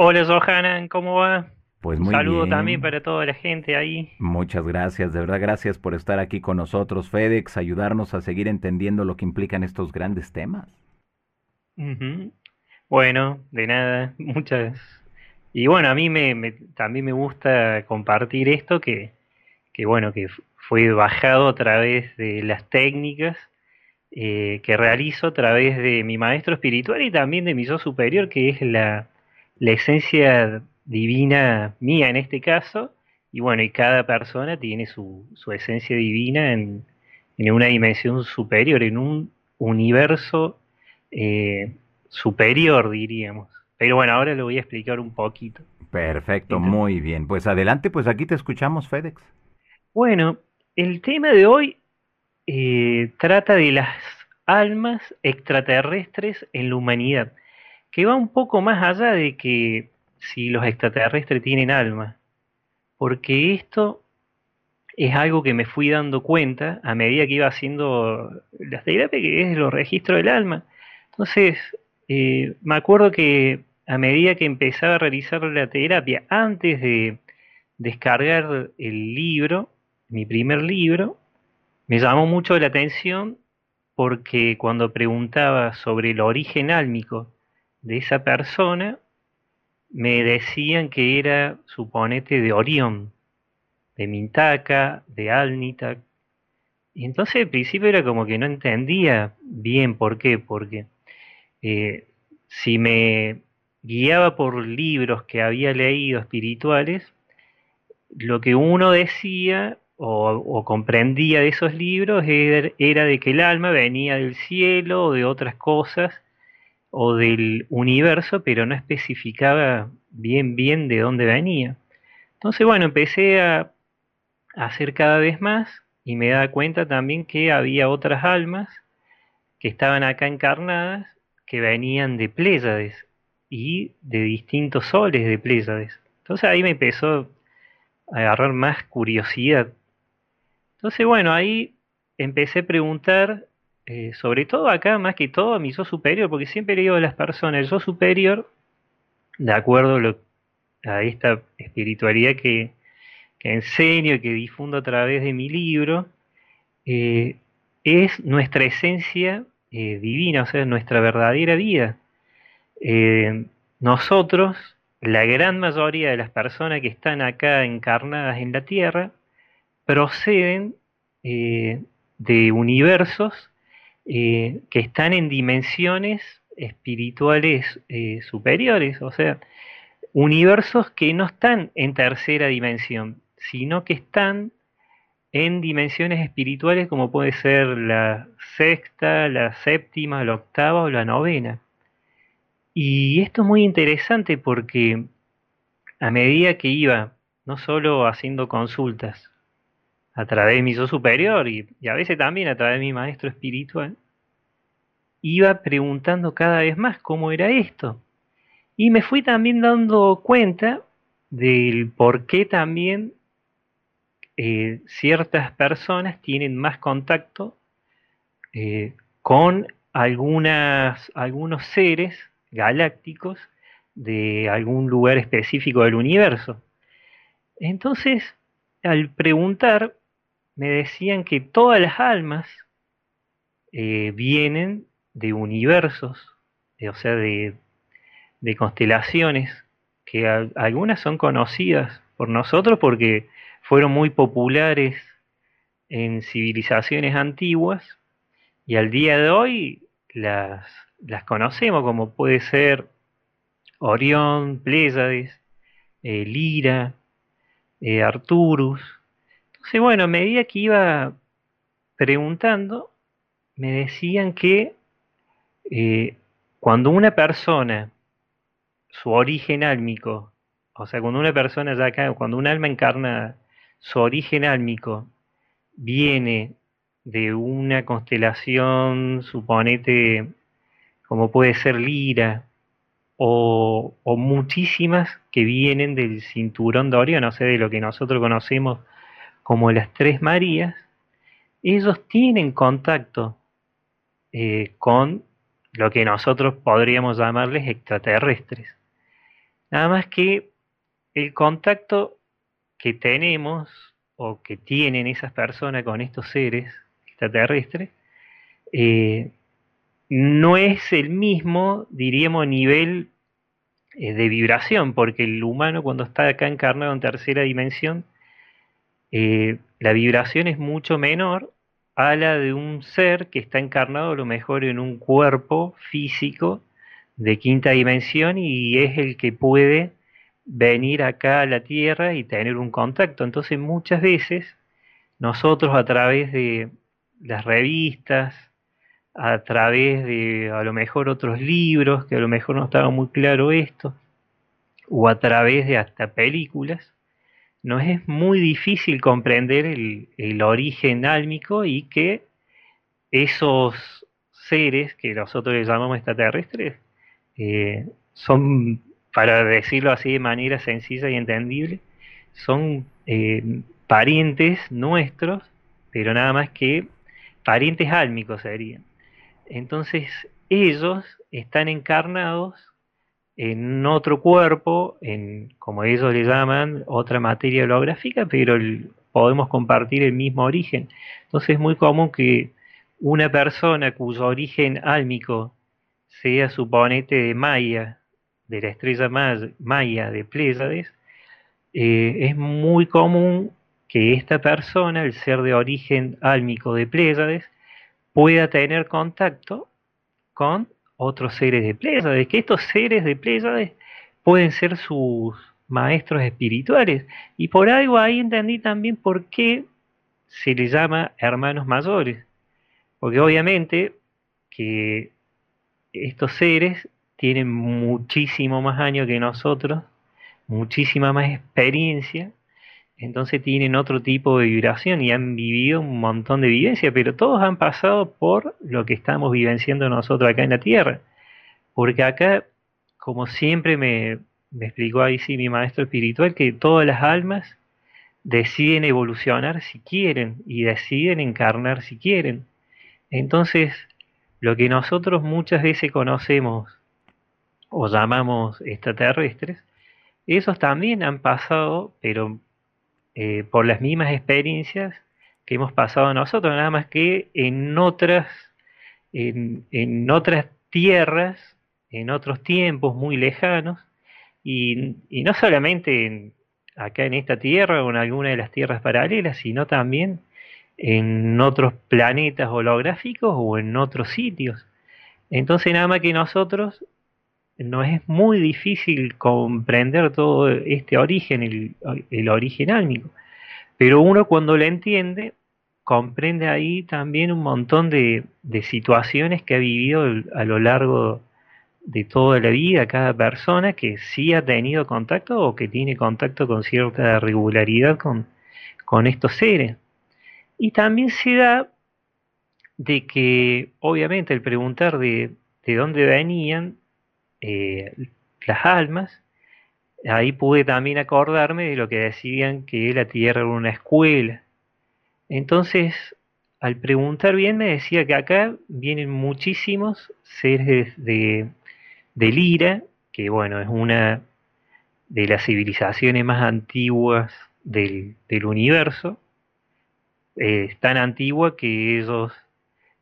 Hola Johanan, ¿cómo va? Pues Un muy saludo también para toda la gente ahí. Muchas gracias, de verdad gracias por estar aquí con nosotros, FedEx, ayudarnos a seguir entendiendo lo que implican estos grandes temas. Bueno, de nada, muchas. Y bueno, a mí me, me- también me gusta compartir esto que, que bueno, que fue bajado a través de las técnicas eh, que realizo a través de mi maestro espiritual y también de mi yo superior, que es la, la esencia divina mía en este caso. Y bueno, y cada persona tiene su, su esencia divina en, en una dimensión superior, en un universo eh, superior, diríamos. Pero bueno, ahora lo voy a explicar un poquito. Perfecto, Entonces, muy bien. Pues adelante, pues aquí te escuchamos, FedEx. bueno, el tema de hoy eh, trata de las almas extraterrestres en la humanidad, que va un poco más allá de que si los extraterrestres tienen alma, porque esto es algo que me fui dando cuenta a medida que iba haciendo las terapias, que es los registros del alma. Entonces, eh, me acuerdo que a medida que empezaba a realizar la terapia, antes de descargar el libro, mi primer libro, me llamó mucho la atención porque cuando preguntaba sobre el origen álmico de esa persona, me decían que era, suponete, de Orión, de Mintaka, de Alnitak. Y entonces al principio era como que no entendía bien por qué, porque eh, si me guiaba por libros que había leído espirituales, lo que uno decía o, comprendía de esos libros era de que el alma venía del cielo o de otras cosas o del universo, pero no especificaba bien bien de dónde venía. Entonces, bueno, empecé a, hacer cada vez más y me daba cuenta también que había otras almas que estaban acá encarnadas que venían de Pléyades y de distintos soles de Pléyades. Entonces ahí me empezó a agarrar más curiosidad. Entonces, bueno, ahí empecé a preguntar, eh, sobre todo acá, más que todo a mi yo superior, porque siempre le digo a las personas, el yo superior, de acuerdo a, esta espiritualidad que, que enseño y que difundo a través de mi libro, eh, es nuestra esencia eh, divina, o sea, nuestra verdadera vida. Nosotros, la gran mayoría de las personas que están acá encarnadas en la Tierra, proceden de universos eh, que están en dimensiones espirituales eh, superiores, o sea, universos que no están en tercera dimensión, sino que están en dimensiones espirituales como puede ser la sexta, la séptima, la octava o la novena. Y esto es muy interesante porque a medida que iba no solo haciendo consultas a través de mi yo superior y, a veces también a través de mi maestro espiritual, iba preguntando cada vez más cómo era esto. Y me fui también dando cuenta del por qué también eh, ciertas personas tienen más contacto eh, con algunas, algunos seres galácticos de algún lugar específico del universo. Entonces, al preguntar, me decían que todas las almas eh, vienen de universos, o sea, de, constelaciones, que algunas son conocidas por nosotros porque fueron muy populares en civilizaciones antiguas y al día de hoy las, las conocemos, como puede ser Orión, Pléyades, eh, Lira, eh, Arturus. Entonces, bueno, a medida que iba preguntando, me decían que eh, cuando una persona, su origen álmico, o sea, cuando una persona ya acá, cuando un alma encarna, su origen álmico viene de una constelación, suponete, como puede ser Lira, o, o muchísimas que vienen del cinturón de Orión, o sea, de lo que nosotros conocemos como las Tres Marías, ellos tienen contacto eh, con lo que nosotros podríamos llamarles extraterrestres. Nada más que el contacto que tenemos o que tienen esas personas con estos seres extraterrestres eh, no es el mismo, diríamos, nivel eh, de vibración, porque el humano cuando está acá encarnado en tercera dimensión, eh, la vibración es mucho menor a la de un ser que está encarnado a lo mejor en un cuerpo físico de quinta dimensión y es el que puede venir acá a la Tierra y tener un contacto. Entonces muchas veces nosotros a través de las revistas, a través de a lo mejor otros libros, que a lo mejor no estaba muy claro esto, o a través de hasta películas, nos es muy difícil comprender el, origen álmico y que esos seres que nosotros llamamos extraterrestres eh, son, para decirlo así de manera sencilla y entendible, son eh, parientes nuestros, pero nada más que parientes álmicos serían. Entonces ellos están encarnados en otro cuerpo, en como ellos le llaman, otra materia holográfica, pero podemos compartir el mismo origen. Entonces es muy común que una persona cuyo origen álmico sea suponete de Maya, de la estrella Maya de Pléyades, eh, es muy común que esta persona, el ser de origen álmico de Pléyades, pueda tener contacto con otros seres de Pléyades, que estos seres de Pléyades pueden ser sus maestros espirituales. Y por algo ahí entendí también por qué se les llama hermanos mayores. Porque obviamente que estos seres tienen muchísimo más años que nosotros, muchísima más experiencia, entonces tienen otro tipo de vibración y han vivido un montón de vivencia, pero todos han pasado por lo que estamos vivenciando nosotros acá en la Tierra. Porque acá, como siempre me, me explicó ahí sí mi maestro espiritual, que todas las almas deciden evolucionar si quieren y deciden encarnar si quieren. Entonces, lo que nosotros muchas veces conocemos o llamamos extraterrestres, esos también han pasado, pero eh, por las mismas experiencias que hemos pasado nosotros, nada más que en otras, en, otras tierras, en otros tiempos muy lejanos, y, no solamente acá en esta tierra o en alguna de las tierras paralelas, sino también en otros planetas holográficos o en otros sitios. Entonces nada más que nosotros nos es muy difícil comprender todo este origen, el, origen álmico. Pero uno cuando lo entiende, comprende ahí también un montón de, situaciones que ha vivido a lo largo de toda la vida cada persona que sí ha tenido contacto o que tiene contacto con cierta regularidad con, con estos seres. Y también se da de que, obviamente, el preguntar de, de dónde venían eh, las almas, ahí pude también acordarme de lo que decían que la Tierra era una escuela. Entonces, al preguntar bien, me decía que acá vienen muchísimos seres de, de Lira, que bueno, es una de las civilizaciones más antiguas del, universo. Eh, es tan antigua que ellos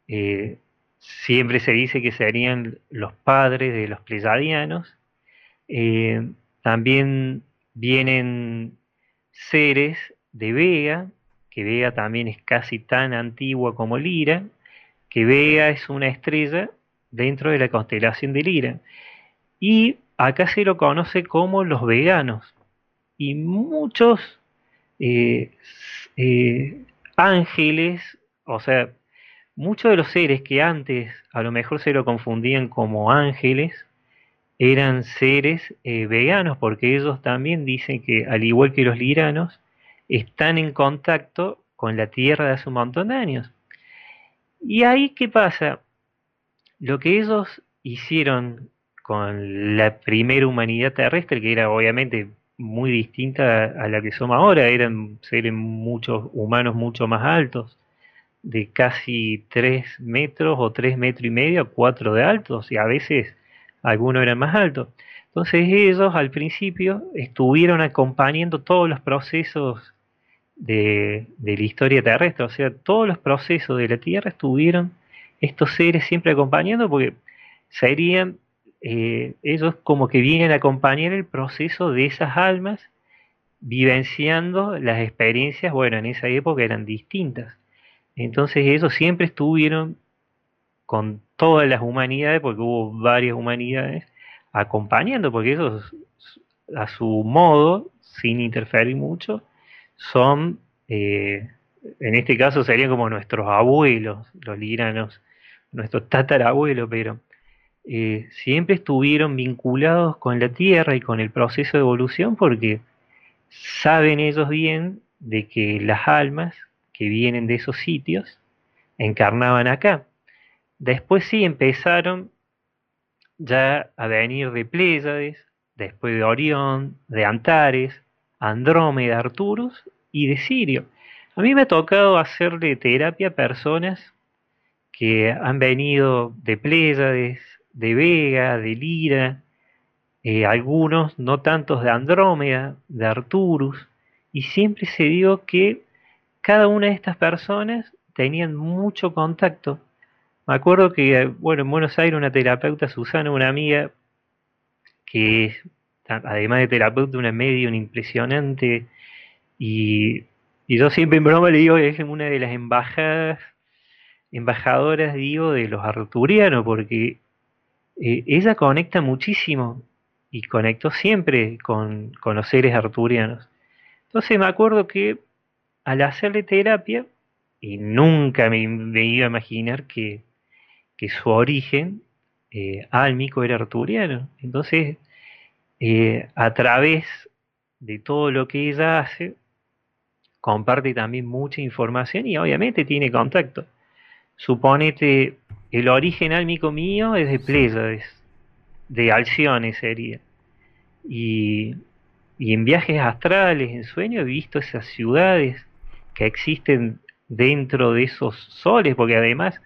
eh, siempre se dice que serían los padres de los pleyadianos. Eh, también vienen seres de Vega, que Vega también es casi tan antigua como Lira, que Vega es una estrella dentro de la constelación de Lira. Y acá se lo conoce como los veganos. Y muchos eh, eh, ángeles, o sea, muchos de los seres que antes a lo mejor se lo confundían como ángeles, eran seres eh, veganos, porque ellos también dicen que, al igual que los liranos, están en contacto con la Tierra de hace un montón de años. Y ahí, ¿qué pasa? Lo que ellos hicieron con la primera humanidad terrestre, que era obviamente muy distinta a la que somos ahora, eran seres muchos humanos mucho más altos, de casi 3 metros o 3 metros y medio, 4 de altos, y a veces algunos eran más altos. Entonces ellos al principio estuvieron acompañando todos los procesos de, la historia terrestre, o sea, todos los procesos de la Tierra estuvieron estos seres siempre acompañando porque serían eh, ellos como que vienen a acompañar el proceso de esas almas vivenciando las experiencias, bueno, en esa época eran distintas. Entonces ellos siempre estuvieron con todas las humanidades, porque hubo varias humanidades, acompañando, porque ellos a su modo, sin interferir mucho, son, eh, en este caso serían como nuestros abuelos, los liranos, nuestros tatarabuelos, pero eh, siempre estuvieron vinculados con la Tierra y con el proceso de evolución porque saben ellos bien de que las almas que vienen de esos sitios encarnaban acá. Después sí empezaron ya a venir de Pléyades, después de Orión, de Antares, Andrómeda, Arturus y de Sirio. A mí me ha tocado hacerle terapia a personas que han venido de Pléyades, de Vega, de Lira, eh, algunos no tantos de Andrómeda, de Arturus, y siempre se dio que cada una de estas personas tenían mucho contacto. Me acuerdo que, bueno, en Buenos Aires una terapeuta, Susana, una amiga, que además de terapeuta, una medium impresionante, y, yo siempre en broma le digo que es una de las embajadas, embajadoras, digo, de los arturianos, porque eh, ella conecta muchísimo y conectó siempre con, con los seres arturianos. Entonces me acuerdo que al hacerle terapia, y nunca me, iba a imaginar que, su origen eh, álmico era arturiano. Entonces, eh, a través de todo lo que ella hace, comparte también mucha información y obviamente tiene contacto. Suponete, el origen álmico mío es de Pléyades, de Alcione sería. Y, y en viajes astrales, en sueños, he visto esas ciudades que existen dentro de esos soles, porque además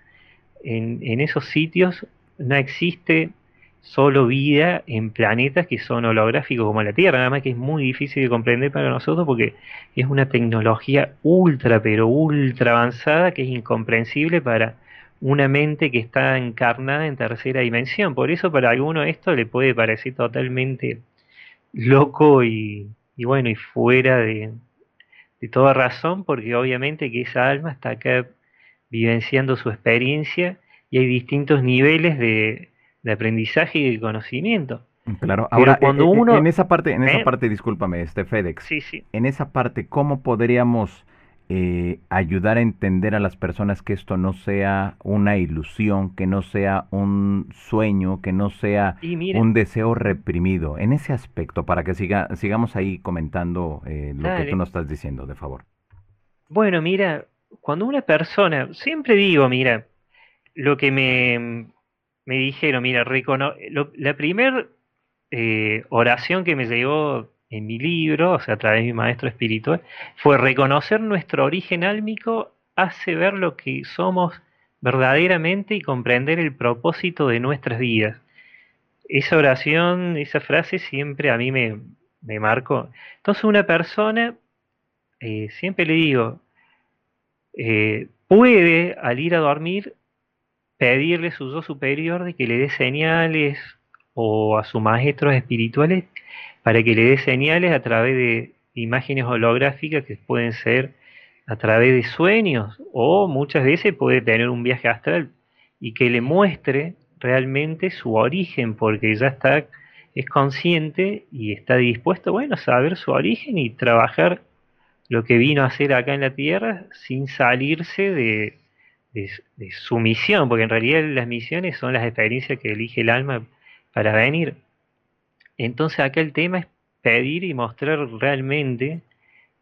en, esos sitios no existe solo vida en planetas que son holográficos como la Tierra, nada más que es muy difícil de comprender para nosotros porque es una tecnología ultra, pero ultra avanzada que es incomprensible para una mente que está encarnada en tercera dimensión. Por eso para alguno esto le puede parecer totalmente loco y bueno, y fuera de, de toda razón, porque obviamente que esa alma está acá vivenciando su experiencia y hay distintos niveles de, aprendizaje y de conocimiento. Claro, ahora cuando eh, eh, uno en esa parte, en esa ¿Eh? parte, discúlpame, este FedEx. Sí, sí. En esa parte, ¿cómo podríamos eh, ayudar a entender a las personas que esto no sea una ilusión, que no sea un sueño, que no sea un deseo reprimido, en ese aspecto, para que siga, sigamos ahí comentando eh, lo que tú nos estás diciendo, de favor. Bueno, mira, cuando una persona, siempre digo, mira, lo que me, me dijeron, mira, la primera eh, oración que me llegó en mi libro, o sea, a través de mi maestro espiritual, fue reconocer nuestro origen álmico hace ver lo que somos verdaderamente y comprender el propósito de nuestras vidas. Esa oración, esa frase siempre a mí me, me marcó. Entonces una persona, eh, siempre le digo, eh, puede al ir a dormir pedirle a su yo superior de que le dé señales o a sus maestros espirituales para que le dé señales a través de imágenes holográficas que pueden ser a través de sueños o muchas veces puede tener un viaje astral y que le muestre realmente su origen porque ya está es consciente y está dispuesto bueno a saber su origen y trabajar lo que vino a hacer acá en la tierra sin salirse de, de su misión porque en realidad las misiones son las experiencias que elige el alma para venir entonces acá el tema es pedir y mostrar realmente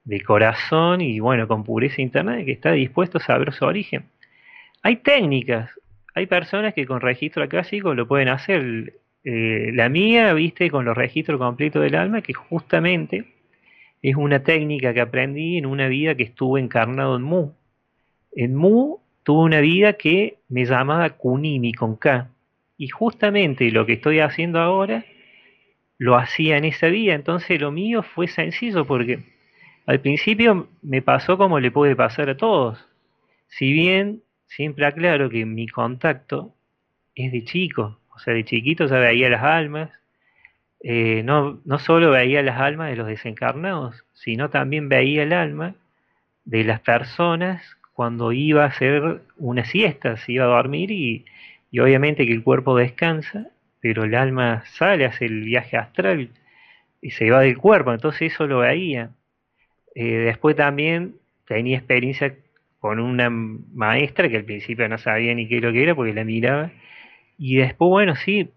de corazón y bueno, con pureza interna de que está dispuesto a saber su origen. Hay técnicas, hay personas que con registro acásico lo pueden hacer. Eh, la mía, viste, con los registros completos del alma, que justamente es una técnica que aprendí en una vida que estuve encarnado en Mu. En Mu tuve una vida que me llamaba Kunimi con K. Y justamente lo que estoy haciendo ahora lo hacía en esa vía. Entonces lo mío fue sencillo porque al principio me pasó como le puede pasar a todos. Si bien siempre aclaro que mi contacto es de chico, o sea, de chiquito ya veía las almas, eh, no, no solo veía las almas de los desencarnados, sino también veía el alma de las personas cuando iba a hacer una siesta, se iba a dormir y, y obviamente que el cuerpo descansa, pero el alma sale, hace el viaje astral y se va del cuerpo, entonces eso lo veía. Eh, después también tenía experiencia con una maestra que al principio no sabía ni qué lo que era porque la miraba. Y después, bueno, sí,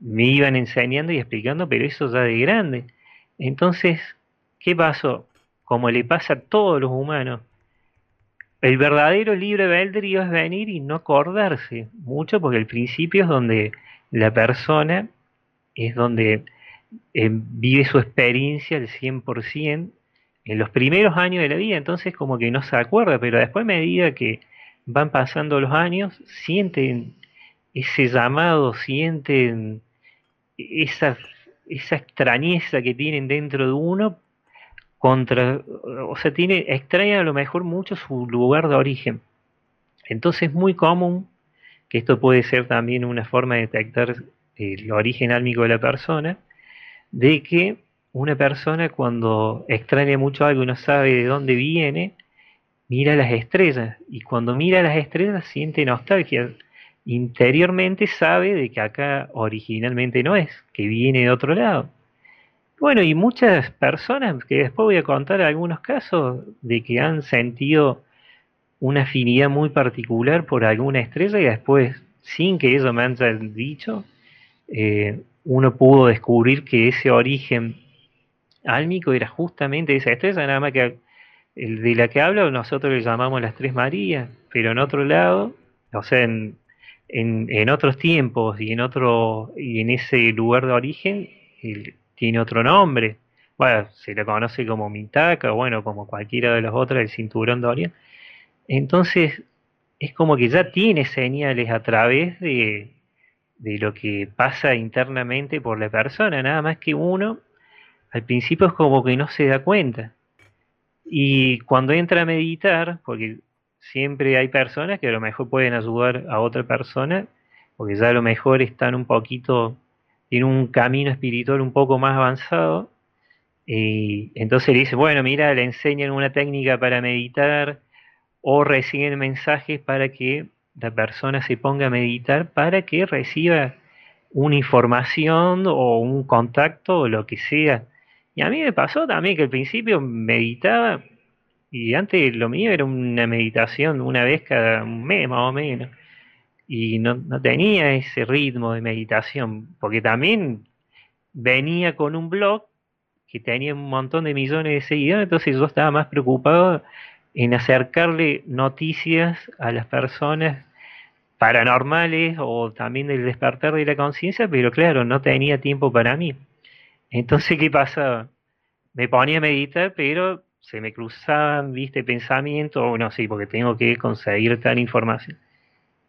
me iban enseñando y explicando, pero eso ya de grande. Entonces, ¿qué pasó? Como le pasa a todos los humanos, el verdadero libre albedrío es venir y no acordarse mucho, porque el principio es donde la persona es donde eh, vive su experiencia al 100% en los primeros años de la vida, entonces como que no se acuerda, pero después a medida que van pasando los años, sienten ese llamado, sienten esa, esa extrañeza que tienen dentro de uno contra, o sea, tiene, extraña a lo mejor mucho su lugar de origen. Entonces es muy común que esto puede ser también una forma de detectar el origen álmico de la persona, de que una persona cuando extraña mucho algo y no sabe de dónde viene, mira las estrellas y cuando mira las estrellas siente nostalgia. Interiormente sabe de que acá originalmente no es, que viene de otro lado. Bueno, y muchas personas, que después voy a contar algunos casos de que han sentido una afinidad muy particular por alguna estrella y después, sin que eso me haya dicho, eh, uno pudo descubrir que ese origen álmico era justamente esa estrella, nada más que el de la que hablo nosotros le llamamos las Tres Marías, pero en otro lado, o sea, en, en, otros tiempos y en otro y en ese lugar de origen tiene otro nombre. Bueno, se le conoce como Mintaka, bueno, como cualquiera de los otros, el cinturón de Orión. Entonces, es como que ya tiene señales a través de, de lo que pasa internamente por la persona, nada más que uno al principio es como que no se da cuenta. Y cuando entra a meditar, porque siempre hay personas que a lo mejor pueden ayudar a otra persona, porque ya a lo mejor están un poquito, en un camino espiritual un poco más avanzado, y entonces le dice, bueno, mira, le enseñan una técnica para meditar, o reciben mensajes para que la persona se ponga a meditar para que reciba una información o un contacto o lo que sea y a mí me pasó también que al principio meditaba y antes lo mío era una meditación una vez cada un mes más o menos. Y no, tenía ese ritmo de meditación, porque también venía con un blog que tenía un montón de millones de seguidores, entonces yo estaba más preocupado en acercarle noticias a las personas paranormales o también del despertar de la conciencia, pero claro, no tenía tiempo para mí. Entonces, ¿qué pasaba? Me ponía a meditar, pero se me cruzaban, viste, pensamientos, o no, sí, porque tengo que conseguir tal información.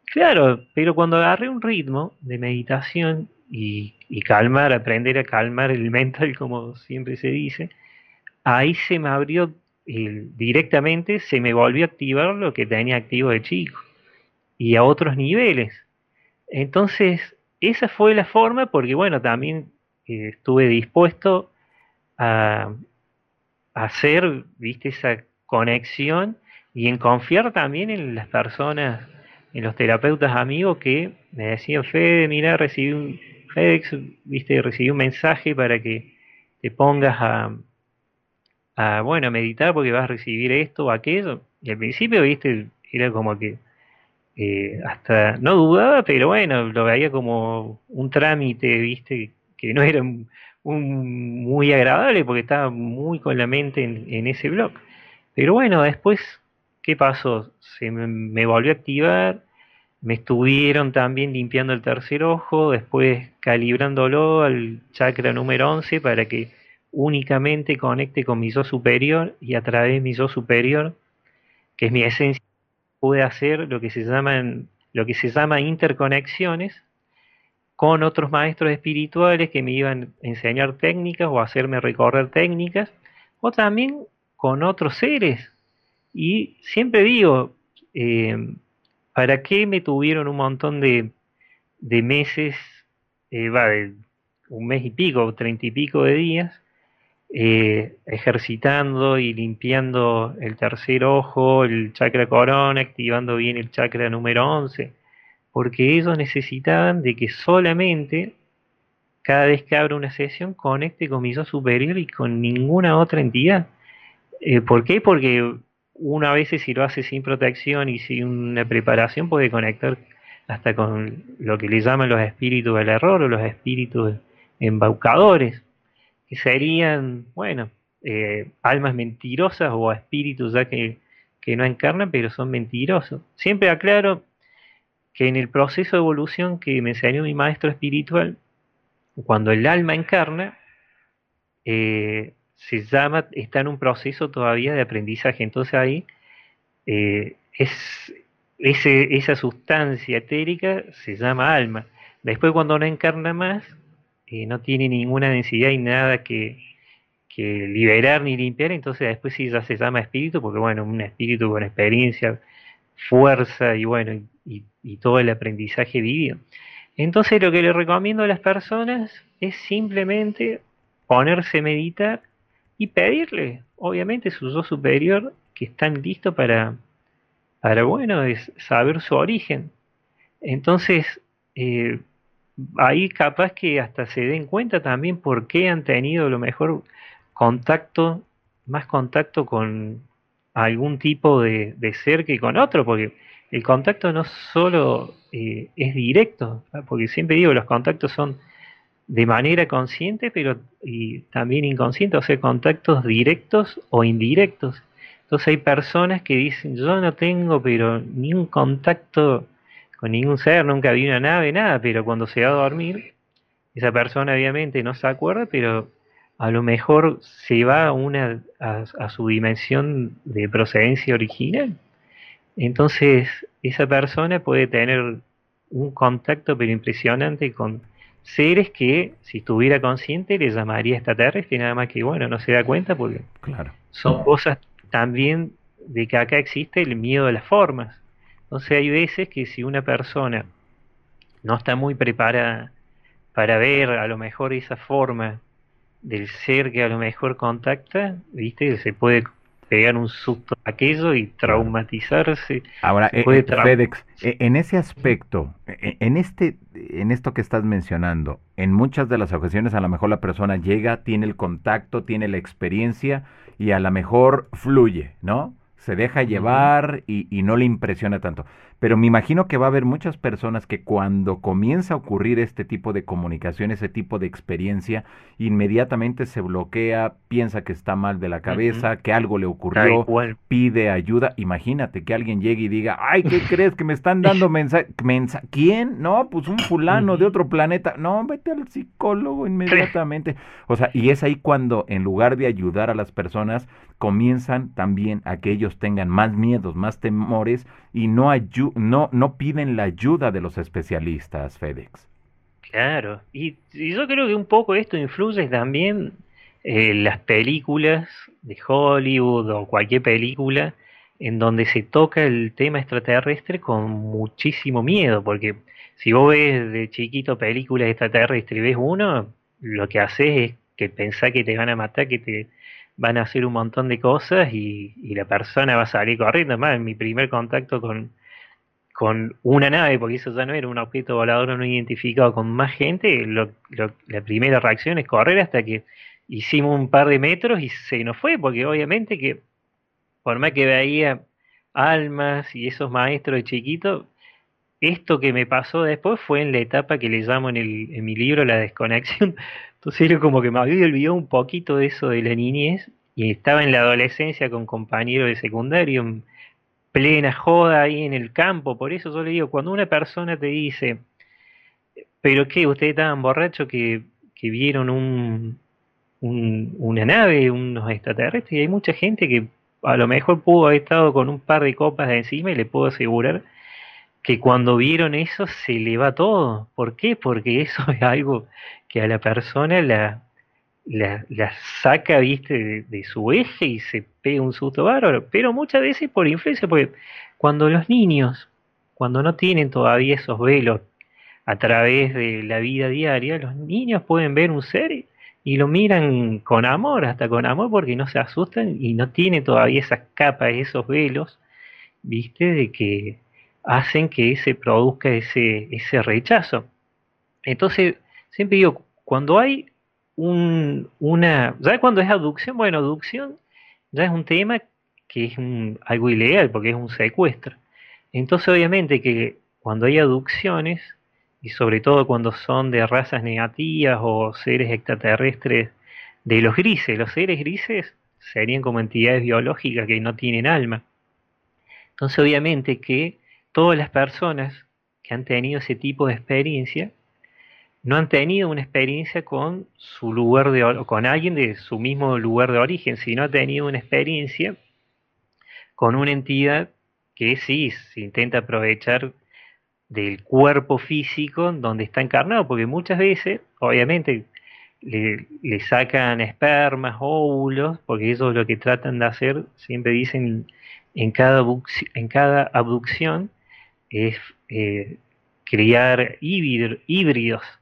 Claro, pero cuando agarré un ritmo de meditación y, calmar, aprender a calmar el mental, como siempre se dice, ahí se me abrió directamente, se me volvió a activar lo que tenía activo de chico y a otros niveles. Entonces, esa fue la forma, porque bueno, también estuve dispuesto a, hacer, viste, esa conexión y en confiar también en las personas, en los terapeutas amigos que me decían, Fede, mira, recibí un FedEx, viste, recibí un mensaje para que te pongas a, a, bueno, meditar porque vas a recibir esto o aquello. Y al principio, viste, era como que eh, hasta no dudaba, pero bueno, lo veía como un trámite, viste, que no era un, muy agradable porque estaba muy con la mente en, ese blog. Pero bueno, después, ¿qué pasó? Se me, volvió a activar, me estuvieron también limpiando el tercer ojo, después calibrándolo al chakra número 11 para que únicamente conecte con mi yo superior y a través de mi yo superior, que es mi esencia, pude hacer lo que se llaman lo que se llama interconexiones con otros maestros espirituales que me iban a enseñar técnicas o hacerme recorrer técnicas, o también con otros seres. Y siempre digo, eh, ¿para qué me tuvieron un montón de, meses, eh, va, de un mes y pico, treinta y pico de días, eh, ejercitando y limpiando el tercer ojo, el chakra corona, activando bien el chakra número 11, porque ellos necesitaban de que solamente cada vez que abra una sesión conecte con mi yo superior y con ninguna otra entidad. Eh, ¿Por qué? Porque una vez si lo hace sin protección y sin una preparación puede conectar hasta con lo que le llaman los espíritus del error o los espíritus embaucadores, que serían, bueno, eh, almas mentirosas o espíritus ya que, que no encarnan pero son mentirosos. Siempre aclaro que en el proceso de evolución que me enseñó mi maestro espiritual, cuando el alma encarna, eh, se llama, está en un proceso todavía de aprendizaje. Entonces ahí eh, es, ese, esa sustancia etérica se llama alma. Después cuando no encarna más, eh, no tiene ninguna densidad y nada que, que, liberar ni limpiar, entonces después sí ya se llama espíritu, porque bueno, un espíritu con experiencia, fuerza y bueno, y, todo el aprendizaje vivido. Entonces lo que le recomiendo a las personas es simplemente ponerse a meditar y pedirle, obviamente, su yo superior que están listos para, para, bueno, es saber su origen. Entonces, eh, ahí capaz que hasta se den cuenta también por qué han tenido lo mejor contacto, más contacto con algún tipo de, ser que con otro, porque el contacto no solo eh, es directo, porque siempre digo, los contactos son de manera consciente, pero y también inconsciente, o sea, contactos directos o indirectos. Entonces hay personas que dicen, yo no tengo pero ni un contacto con ningún ser, nunca vi una nave, nada, pero cuando se va a dormir, esa persona obviamente no se acuerda, pero a lo mejor se va a, una, a su dimensión de procedencia original. Entonces esa persona puede tener un contacto pero impresionante con seres que si estuviera consciente le llamaría extraterrestre, nada más que bueno, no se da cuenta porque claro. son cosas también de que acá existe el miedo a las formas. Entonces hay veces que si una persona no está muy preparada para ver a lo mejor esa forma del ser que a lo mejor contacta, viste, se puede pegar un susto a aquello y traumatizarse. Ahora, eh, eh, FedEx, eh, en ese aspecto, en este, en esto que estás mencionando, en muchas de las ocasiones a lo mejor la persona llega, tiene el contacto, tiene la experiencia y a lo mejor fluye, ¿no? Se deja llevar y, y no le impresiona tanto. Pero me imagino que va a haber muchas personas que cuando comienza a ocurrir este tipo de comunicación, ese tipo de experiencia, inmediatamente se bloquea, piensa que está mal de la cabeza, que algo le ocurrió, pide ayuda. Imagínate que alguien llegue y diga, ay, ¿qué crees que me están dando mensaje? Mensa ¿Quién? No, pues un fulano de otro planeta. No, vete al psicólogo inmediatamente. O sea, y es ahí cuando en lugar de ayudar a las personas, comienzan también a que ellos tengan más miedos, más temores y no, no, no piden la ayuda de los especialistas, FedEx. Claro, y, yo creo que un poco esto influye también en las películas de Hollywood o cualquier película en donde se toca el tema extraterrestre con muchísimo miedo, porque si vos ves de chiquito películas extraterrestres y ves uno, lo que haces es que pensás que te van a matar, que te van a hacer un montón de cosas y, la persona va a salir corriendo. Más en mi primer contacto con, con una nave, porque eso ya no era un objeto volador no identificado con más gente, la primera reacción es correr hasta que hicimos un par de metros y se nos fue, porque obviamente que por más que veía almas y esos maestros de chiquito, esto que me pasó después fue en la etapa que le llamo en, el, mi libro la desconexión. Entonces era como que me había olvidado un poquito de eso de la niñez y estaba en la adolescencia con compañeros de secundario, plena joda ahí en el campo. Por eso yo le digo, cuando una persona te dice, pero qué, ustedes estaban borrachos que, que vieron un, una nave, unos extraterrestres, y hay mucha gente que a lo mejor pudo haber estado con un par de copas de encima y le puedo asegurar que cuando vieron eso se le va todo. ¿Por qué? Porque eso es algo que a la persona la, la, saca, viste, de, su eje y se pega un susto bárbaro. Pero muchas veces por influencia, porque cuando los niños, cuando no tienen todavía esos velos a través de la vida diaria, los niños pueden ver un ser y lo miran con amor, hasta con amor, porque no se asustan y no tienen todavía esas capas, esos velos, viste, de que hacen que se produzca ese, ese rechazo. Entonces, siempre digo, cuando hay un, una, ¿sabes cuando es aducción? Bueno, aducción ya es un tema que es algo ilegal porque es un secuestro. Entonces, obviamente que cuando hay aducciones, y sobre todo cuando son de razas negativas o seres extraterrestres de los grises, los seres grises serían como entidades biológicas que no tienen alma. Entonces, obviamente que todas las personas que han tenido ese tipo de experiencia no han tenido una experiencia con su lugar de con alguien de su mismo lugar de origen, sino han tenido una experiencia con una entidad que sí se intenta aprovechar del cuerpo físico donde está encarnado, porque muchas veces, obviamente, le, sacan espermas, óvulos, porque eso es lo que tratan de hacer, siempre dicen en cada, en cada abducción, es eh, criar híbridos.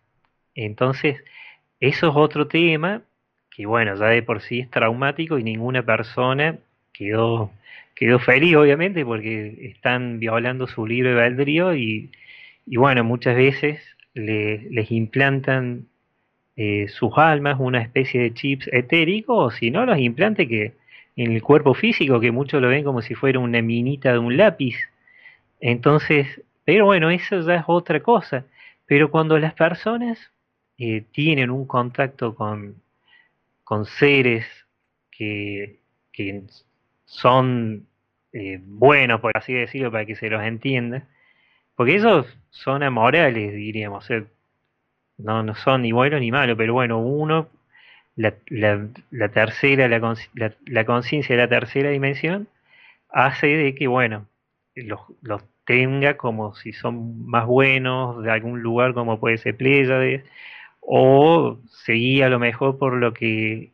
Entonces, eso es otro tema que, bueno, ya de por sí es traumático y ninguna persona quedó, quedó feliz, obviamente, porque están violando su libre albedrío y, y bueno, muchas veces les implantan eh, sus almas una especie de chips etéricos, o si no, los implantes que en el cuerpo físico, que muchos lo ven como si fuera una minita de un lápiz, entonces, pero bueno, eso ya es otra cosa. Pero cuando las personas eh, tienen un contacto con, con seres que, que son eh, buenos, por así decirlo, para que se los entienda, porque ellos son amorales, diríamos, no, no son ni buenos ni malos, pero bueno, uno, la, la, tercera, la, la conciencia de la tercera dimensión, hace de que, bueno, los, los, tenga como si son más buenos de algún lugar como puede ser Pléyades, o seguía a lo mejor por lo que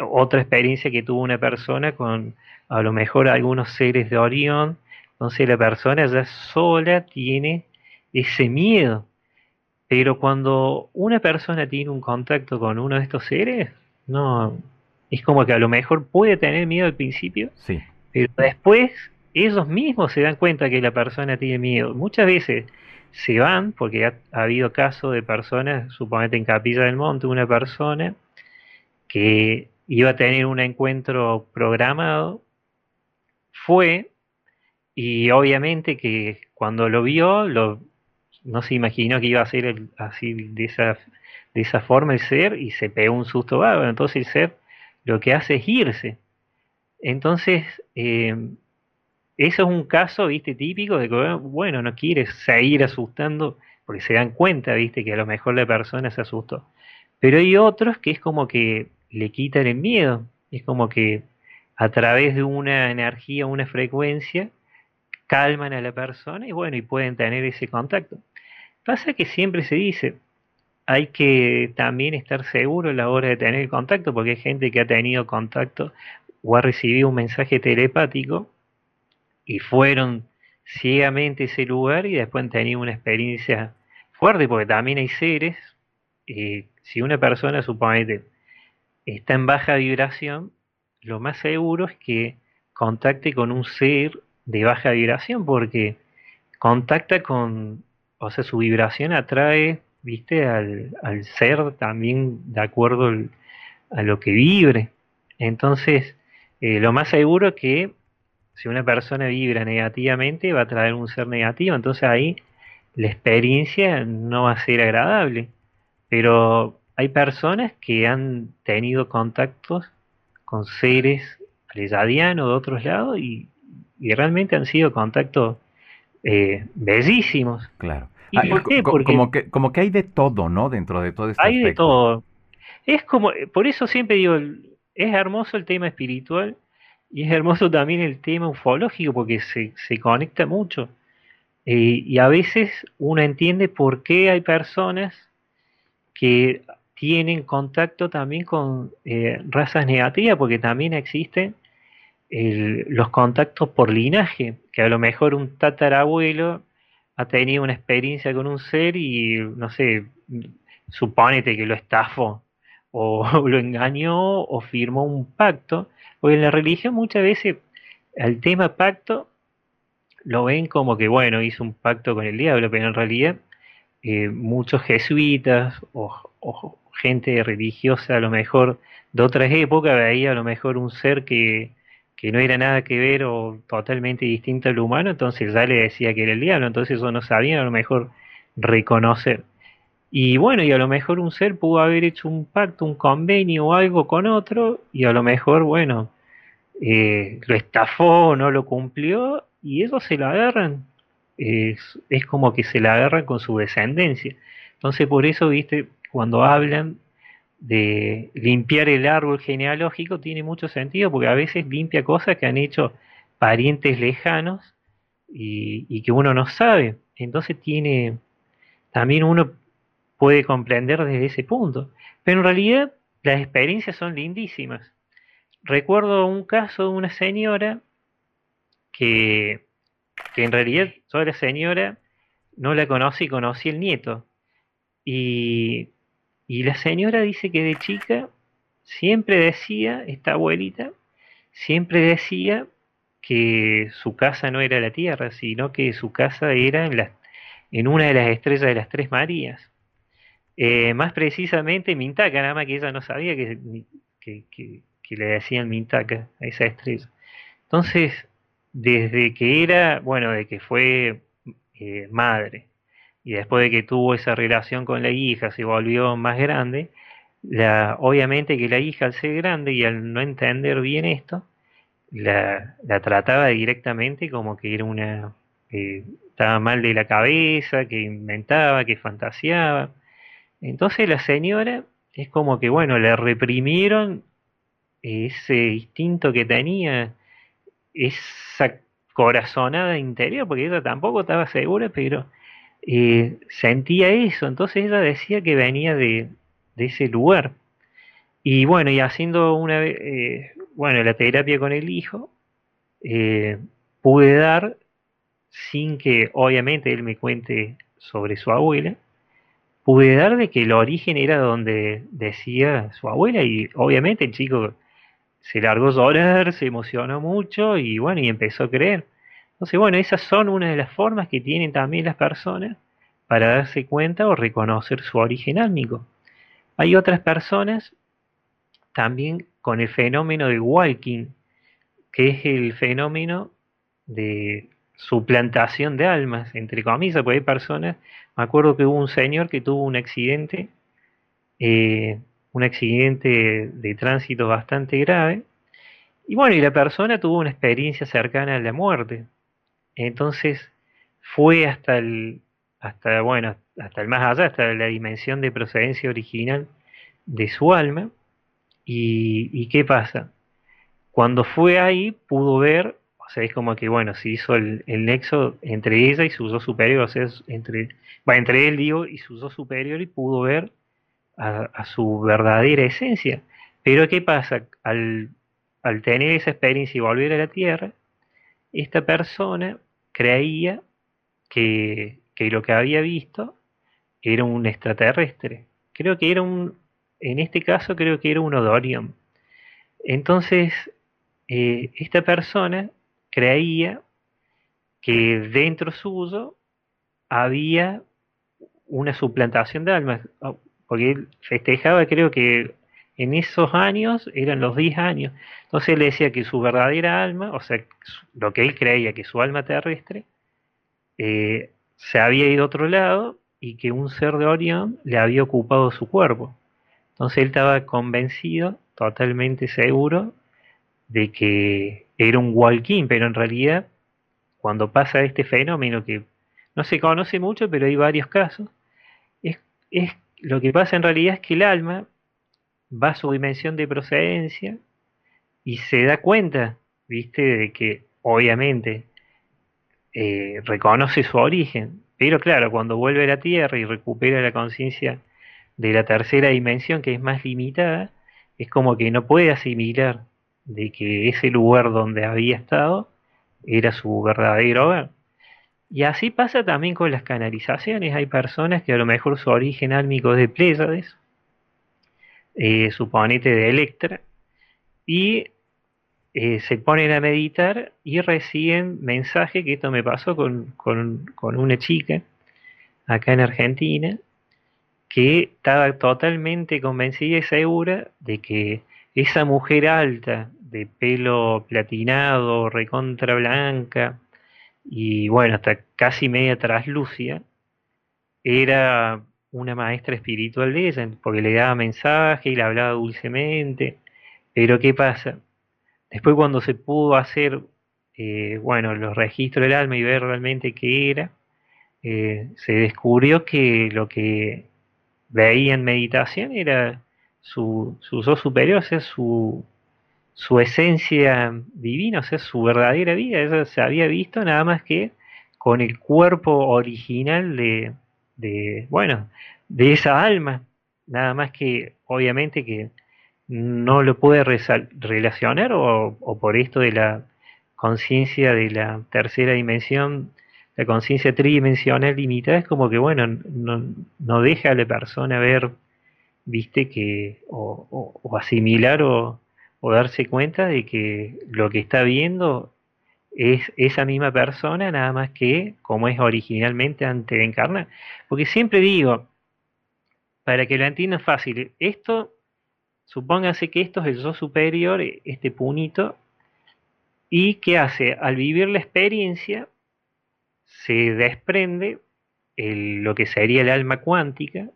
otra experiencia que tuvo una persona con a lo mejor algunos seres de Orión, entonces la persona ya sola tiene ese miedo. Pero cuando una persona tiene un contacto con uno de estos seres, no, es como que a lo mejor puede tener miedo al principio, sí. pero después ellos mismos se dan cuenta que la persona tiene miedo. Muchas veces se van, porque ha, habido casos de personas, suponete en Capilla del Monte, una persona que iba a tener un encuentro programado, fue, y obviamente que cuando lo vio, no se imaginó que iba a ser así de esa, de esa forma el ser, y se pegó un susto bárbaro. Entonces el ser lo que hace es irse. Entonces, eh, eso es un caso, viste, típico de que, bueno, no quieres seguir asustando porque se dan cuenta, viste, que a lo mejor la persona se asustó. Pero hay otros que es como que le quitan el miedo, es como que a través de una energía, una frecuencia, calman a la persona y bueno, y pueden tener ese contacto. Pasa que siempre se dice, hay que también estar seguro a la hora de tener contacto, porque hay gente que ha tenido contacto o ha recibido un mensaje telepático y fueron ciegamente a ese lugar y después han tenido una experiencia fuerte, porque también hay seres, eh, si una persona suponete está en baja vibración, lo más seguro es que contacte con un ser de baja vibración, porque contacta con, o sea, su vibración atrae, viste, al, al ser también de acuerdo a lo que vibre. Entonces, eh, lo más seguro que si una persona vibra negativamente va a traer un ser negativo, entonces ahí la experiencia no va a ser agradable. Pero hay personas que han tenido contactos con seres pleyadianos de otros lados y, realmente han sido contactos eh, bellísimos. Claro. ¿Y ah, por qué? Porque como que, como que hay de todo, ¿no? Dentro de todo este Hay de todo. Es como, por eso siempre digo, es hermoso el tema espiritual y es hermoso también el tema ufológico porque se, se conecta mucho. Eh, y a veces uno entiende por qué hay personas que tienen contacto también con eh, razas negativas, porque también existen los contactos por linaje, que a lo mejor un tatarabuelo ha tenido una experiencia con un ser y, no sé, supónete que lo estafó o lo engañó o firmó un pacto, porque en la religión muchas veces el tema pacto lo ven como que, bueno, hizo un pacto con el diablo, pero en realidad eh, muchos jesuitas o, gente religiosa a lo mejor de otras épocas veía a lo mejor un ser que, que no era nada que ver o totalmente distinto al humano, entonces ya le decía que era el diablo, entonces eso no sabían a lo mejor reconocer. Y bueno, y a lo mejor un ser pudo haber hecho un pacto, un convenio o algo con otro, y a lo mejor, bueno, eh, lo estafó, no lo cumplió, y eso se lo agarran. Es, como que se la agarran con su descendencia. Entonces, por eso, viste, cuando hablan de limpiar el árbol genealógico, tiene mucho sentido, porque a veces limpia cosas que han hecho parientes lejanos y que uno no sabe. Entonces, tiene también uno puede comprender desde ese punto. Pero en realidad las experiencias son lindísimas. Recuerdo un caso de una señora que, en realidad yo la señora no la conocí, conocí el nieto. Y, la señora dice que de chica siempre decía, esta abuelita, siempre decía que su casa no era la tierra, sino que su casa era en, en una de las estrellas de las Tres Marías. Eh, más precisamente Mintaka, nada más que ella no sabía que, le decían Mintaka a esa estrella. Entonces, desde que era, bueno, de que fue eh, madre y después de que tuvo esa relación con la hija, se volvió más grande, la, obviamente que la hija al ser grande y al no entender bien esto, la, la trataba directamente como que era una... Eh, estaba mal de la cabeza, que inventaba, que fantaseaba. Entonces la señora es como que, bueno, le reprimieron ese instinto que tenía, esa corazonada interior, porque ella tampoco estaba segura, pero eh, sentía eso. Entonces ella decía que venía de, ese lugar. Y bueno, y haciendo una eh, bueno, la terapia con el hijo, eh, pude dar, sin que obviamente él me cuente sobre su abuela, pude dar de que el origen era donde decía su abuela y obviamente el chico se largó a llorar, se emocionó mucho y bueno, y empezó a creer. Entonces, bueno, esas son una de las formas que tienen también las personas para darse cuenta o reconocer su origen álmico. Hay otras personas también con el fenómeno de walking, que es el fenómeno de suplantación de almas, entre comillas, porque hay personas, me acuerdo que hubo un señor que tuvo un accidente, eh, un accidente de tránsito bastante grave, y bueno, y la persona tuvo una experiencia cercana a la muerte. Entonces fue hasta el, hasta, bueno, hasta el más allá, hasta la dimensión de procedencia original de su alma. ¿Y, y qué pasa? Cuando fue ahí pudo ver o sea, es como que, bueno, se hizo el, nexo entre ella y su dos superior, o sea, entre, bueno, entre él, digo, y su dos superior y pudo ver a, su verdadera esencia. Pero ¿qué pasa? Al, al tener esa experiencia y volver a la Tierra, esta persona creía que, que lo que había visto era un extraterrestre. Creo que era un, en este caso creo que era un Odorion. Entonces, eh, esta persona creía que dentro suyo había una suplantación de almas, porque él festejaba, creo que en esos años eran los 10 años, entonces él decía que su verdadera alma, o sea, lo que él creía que su alma terrestre, eh, se había ido a otro lado y que un ser de Orión le había ocupado su cuerpo. Entonces él estaba convencido, totalmente seguro, de que era un walking, pero en realidad cuando pasa este fenómeno que no se conoce mucho, pero hay varios casos, es, es lo que pasa en realidad es que el alma va a su dimensión de procedencia y se da cuenta, viste, de que obviamente eh, reconoce su origen. Pero claro, cuando vuelve a la Tierra y recupera la conciencia de la tercera dimensión, que es más limitada, es como que no puede asimilar de que ese lugar donde había estado era su verdadero hogar. Y así pasa también con las canalizaciones. Hay personas que a lo mejor su origen álmico es de Pléyades, eh, suponete de Electra, y eh, se ponen a meditar y reciben mensaje, que esto me pasó con, con una chica acá en Argentina, que estaba totalmente convencida y segura de que esa mujer alta, de pelo platinado, recontra blanca, y bueno, hasta casi media traslúcida, era una maestra espiritual de ella, porque le daba mensaje y le hablaba dulcemente. Pero ¿qué pasa? Después cuando se pudo hacer, eh, bueno, los registros del alma y ver realmente qué era, eh, se descubrió que lo que veía en meditación era su, su superior, o sea, su, su esencia divina, o sea, su verdadera vida. Eso se había visto nada más que con el cuerpo original de, de bueno, de esa alma. Nada más que, obviamente, que no lo puede relacionar o, o por esto de la conciencia de la tercera dimensión la conciencia tridimensional limitada es como que, bueno, no, no, deja a la persona ver, viste, que, o, asimilar o, darse cuenta de que lo que está viendo es esa misma persona, nada más que como es originalmente antes de encarnar. Porque siempre digo, para que lo entiendan fácil, esto, supónganse que esto es el yo superior, este punito, y ¿qué hace? Al vivir la experiencia, se desprende lo que sería el alma cuántica,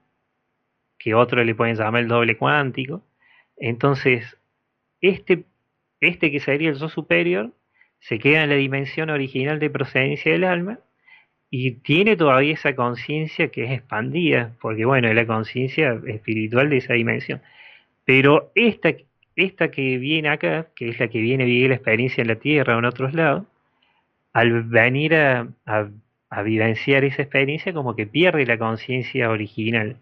que otros le pueden llamar el doble cuántico. Entonces, este, este que sería el yo superior se queda en la dimensión original de procedencia del alma y tiene todavía esa conciencia que es expandida, porque bueno, es la conciencia espiritual de esa dimensión. Pero esta, esta que viene acá, que es la que viene a vivir la experiencia en la Tierra o en otros lados, al venir a, vivenciar esa experiencia como que pierde la conciencia original,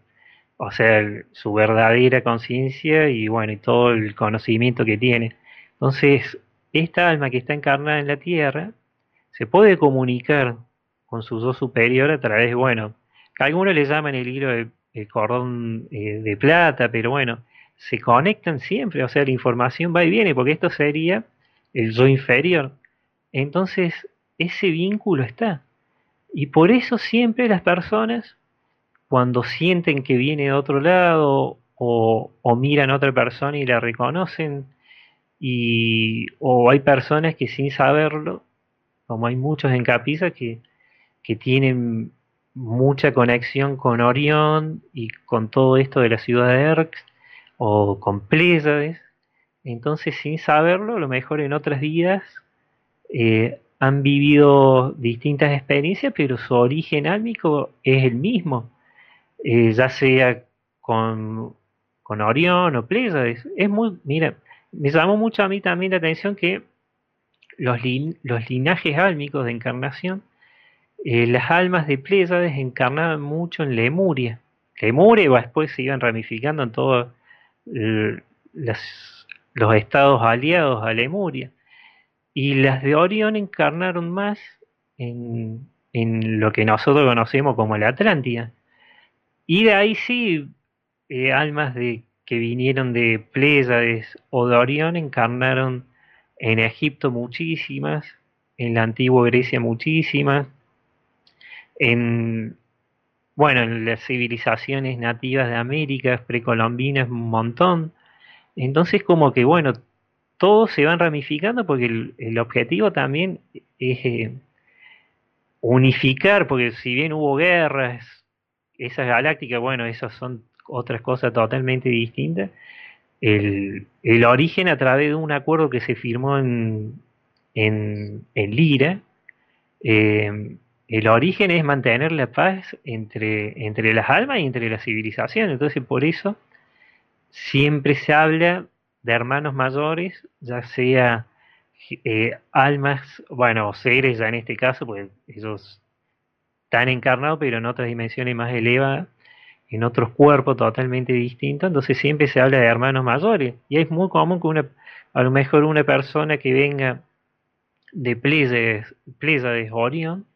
o sea, su verdadera conciencia y bueno, y todo el conocimiento que tiene. Entonces, esta alma que está encarnada en la Tierra se puede comunicar con su yo superior a través, bueno, que algunos le llaman el hilo el cordón eh, de plata, pero bueno, se conectan siempre, o sea, la información va y viene, porque esto sería el yo inferior. Entonces, ese vínculo está. Y por eso siempre las personas, cuando sienten que viene de otro lado o, miran a otra persona y la reconocen, y, o hay personas que sin saberlo, como hay muchos en Capisa que, que tienen mucha conexión con Orión y con todo esto de la ciudad de Erx o con Pléyades, entonces sin saberlo, a lo mejor en otras vidas eh, han vivido distintas experiencias, pero su origen álmico es el mismo, eh, ya sea con, con Orión o Pléyades. Es muy, mira, me llamó mucho a mí también la atención que los, los linajes álmicos de encarnación, eh, las almas de Pléyades encarnaban mucho en Lemuria. Lemuria después se iban ramificando en todos los estados aliados a Lemuria. Y las de Orión encarnaron más en, lo que nosotros conocemos como la Atlántida. Y de ahí sí, eh, almas de, que vinieron de Pléyades o de Orión encarnaron en Egipto muchísimas, en la antigua Grecia muchísimas, en, bueno, en las civilizaciones nativas de América, precolombinas, un montón. Entonces como que, bueno, todos se van ramificando porque el, objetivo también es eh, unificar, porque si bien hubo guerras, esas galácticas, bueno, esas son otras cosas totalmente distintas, el, origen a través de un acuerdo que se firmó en, en, Lira, eh, el origen es mantener la paz entre, entre las almas y entre las civilizaciones, entonces por eso siempre se habla de hermanos mayores, ya sea eh, almas, bueno, seres ya en este caso, pues ellos están encarnados, pero en otras dimensiones más elevadas, en otros cuerpos totalmente distintos, entonces siempre se habla de hermanos mayores, y es muy común que una, a lo mejor una persona que venga de Pléyades, Orión,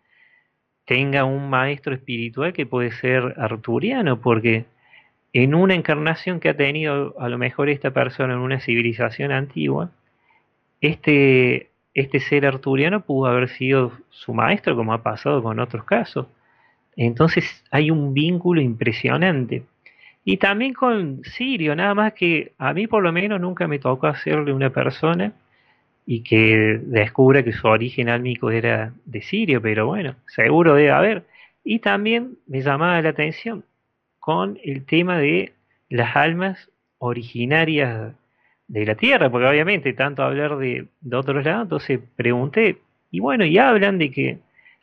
tenga un maestro espiritual que puede ser arturiano, porque en una encarnación que ha tenido a lo mejor esta persona en una civilización antigua, este, este ser arturiano pudo haber sido su maestro, como ha pasado con otros casos. Entonces hay un vínculo impresionante. Y también con Sirio, nada más que a mí por lo menos nunca me tocó hacerle una persona y que descubra que su origen álmico era de Sirio, pero bueno, seguro debe haber. Y también me llamaba la atención con el tema de las almas originarias de la Tierra, porque obviamente tanto hablar de, de otros lados, entonces pregunté, y bueno, y hablan de que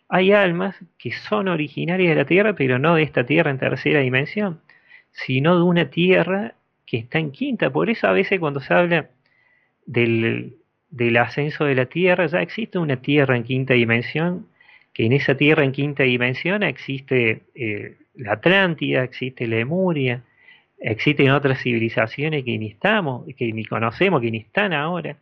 hay almas que son originarias de la Tierra, pero no de esta Tierra en tercera dimensión, sino de una Tierra que está en quinta. Por eso a veces cuando se habla del, del ascenso de la Tierra, ya existe una Tierra en quinta dimensión, que en esa Tierra en quinta dimensión existe eh, la Atlántida, existe Lemuria, existen otras civilizaciones que ni estamos, que ni conocemos, que ni están ahora.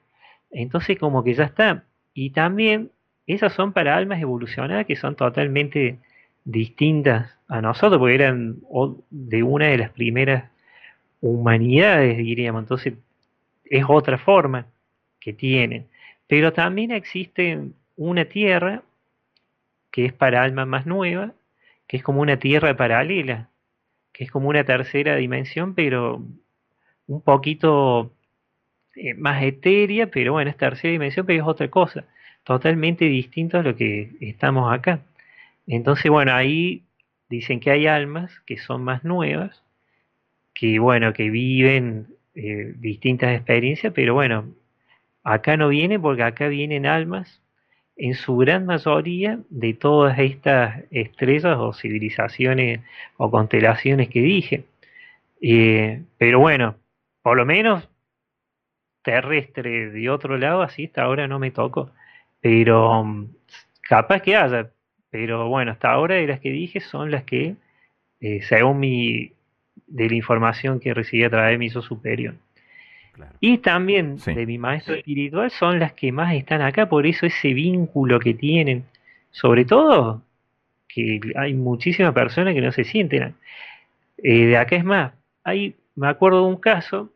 Entonces como que ya está. Y también esas son para almas evolucionadas que son totalmente distintas a nosotros, porque eran de una de las primeras humanidades, diríamos. Entonces es otra forma que tienen. Pero también existe una tierra que es para almas más nuevas, que es como una tierra paralela, que es como una tercera dimensión, pero un poquito eh, más etérea, pero bueno, es tercera dimensión, pero es otra cosa, totalmente distinto a lo que estamos acá. Entonces, bueno, ahí dicen que hay almas que son más nuevas, que bueno, que viven eh, distintas experiencias, pero bueno, Acá no viene porque acá vienen almas, en su gran mayoría, de todas estas estrellas o civilizaciones o constelaciones que dije. Eh, pero bueno, por lo menos terrestre de otro lado, así hasta ahora no me tocó. Pero mm, capaz que haya. Pero bueno, hasta ahora de las que dije son las que, eh, según mi, de la información que recibí a través de mi hizo superior. Y también de mi maestro espiritual son las que más están acá, por eso ese vínculo que tienen, sobre todo que hay muchísimas personas que no se sienten. Eh, de acá es más, hay, me acuerdo de un caso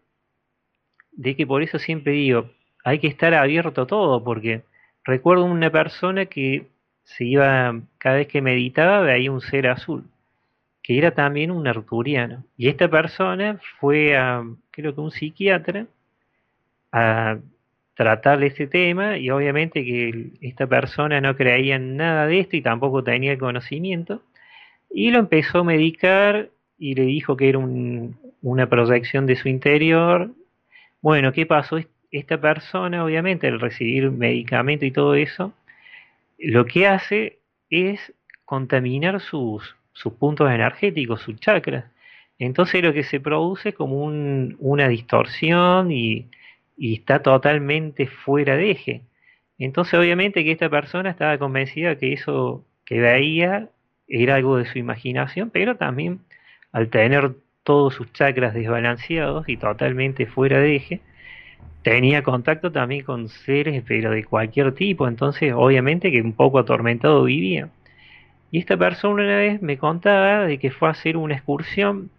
de que por eso siempre digo, hay que estar abierto a todo, porque recuerdo una persona que se iba, cada vez que meditaba veía un ser azul, que era también un arturiano. Y esta persona fue a, creo que un psiquiatra, a tratarle este tema y obviamente que esta persona no creía en nada de esto y tampoco tenía conocimiento y lo empezó a medicar y le dijo que era una proyección de su interior. Bueno, ¿qué pasó? Esta persona obviamente al recibir medicamento y todo eso, lo que hace es contaminar sus, sus puntos energéticos, sus chakras. Entonces lo que se produce es como una distorsión y, y está totalmente fuera de eje. Entonces obviamente que esta persona estaba convencida que eso que veía era algo de su imaginación, pero también al tener todos sus chakras desbalanceados y totalmente fuera de eje, tenía contacto también con seres, pero de cualquier tipo, entonces obviamente que un poco atormentado vivía. Y esta persona una vez me contaba de que fue a hacer una excursión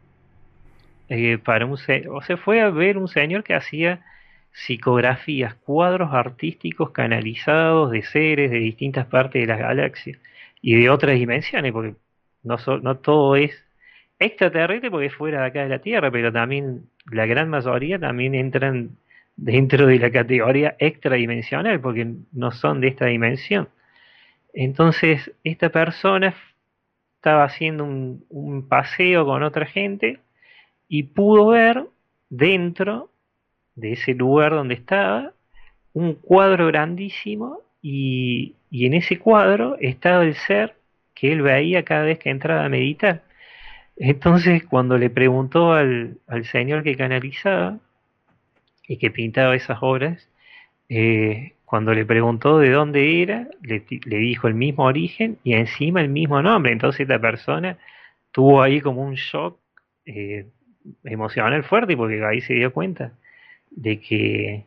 eh, para un o se fue a ver un señor que hacía psicografías, cuadros artísticos canalizados de seres de distintas partes de las galaxias y de otras dimensiones, porque no, no todo es extraterrestre porque es fuera de acá de la Tierra, pero también la gran mayoría también entran dentro de la categoría extradimensional porque no son de esta dimensión. Entonces, esta persona estaba haciendo un, un paseo con otra gente y pudo ver dentro de ese lugar donde estaba un cuadro grandísimo y, en ese cuadro estaba el ser que él veía cada vez que entraba a meditar. Entonces cuando le preguntó al, señor que canalizaba y que pintaba esas obras, eh, cuando le preguntó de dónde era, le, dijo el mismo origen y encima el mismo nombre. Entonces esta persona tuvo ahí como un shock eh, emocional fuerte porque ahí se dio cuenta de que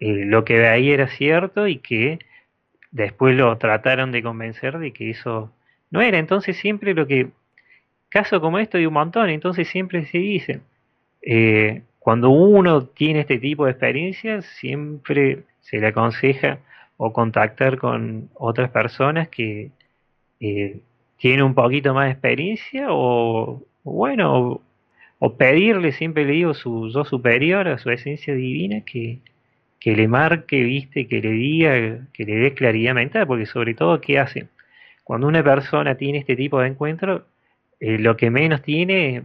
eh, lo que de ahí era cierto y que después lo trataron de convencer de que eso no era. Entonces siempre lo que, caso como esto hay un montón, entonces siempre se dice, eh, cuando uno tiene este tipo de experiencias, siempre se le aconseja o contactar con otras personas que eh, tienen un poquito más de experiencia o, bueno, o, pedirle, siempre le digo, su yo superior, a su esencia divina, que, que le marque, viste, que le diga, que le dé claridad mental, porque sobre todo, ¿qué hace? Cuando una persona tiene este tipo de encuentro, eh, lo que menos tiene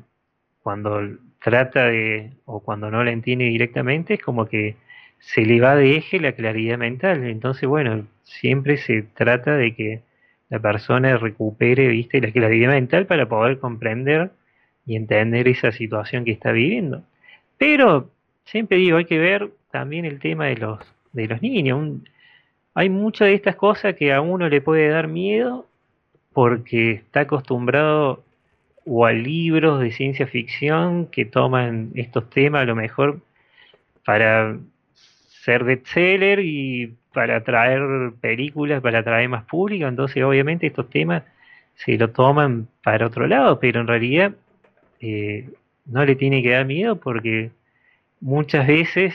cuando trata de, o cuando no la entiende directamente, es como que se le va de eje la claridad mental. Entonces, bueno, siempre se trata de que la persona recupere, viste, la claridad mental para poder comprender y entender esa situación que está viviendo. Pero siempre digo, hay que ver también el tema de los, de los niños. hay muchas de estas cosas que a uno le puede dar miedo porque está acostumbrado o a libros de ciencia ficción que toman estos temas a lo mejor para ser bestseller y para traer películas, para traer más público, entonces obviamente estos temas se lo toman para otro lado, pero en realidad eh, no le tiene que dar miedo porque muchas veces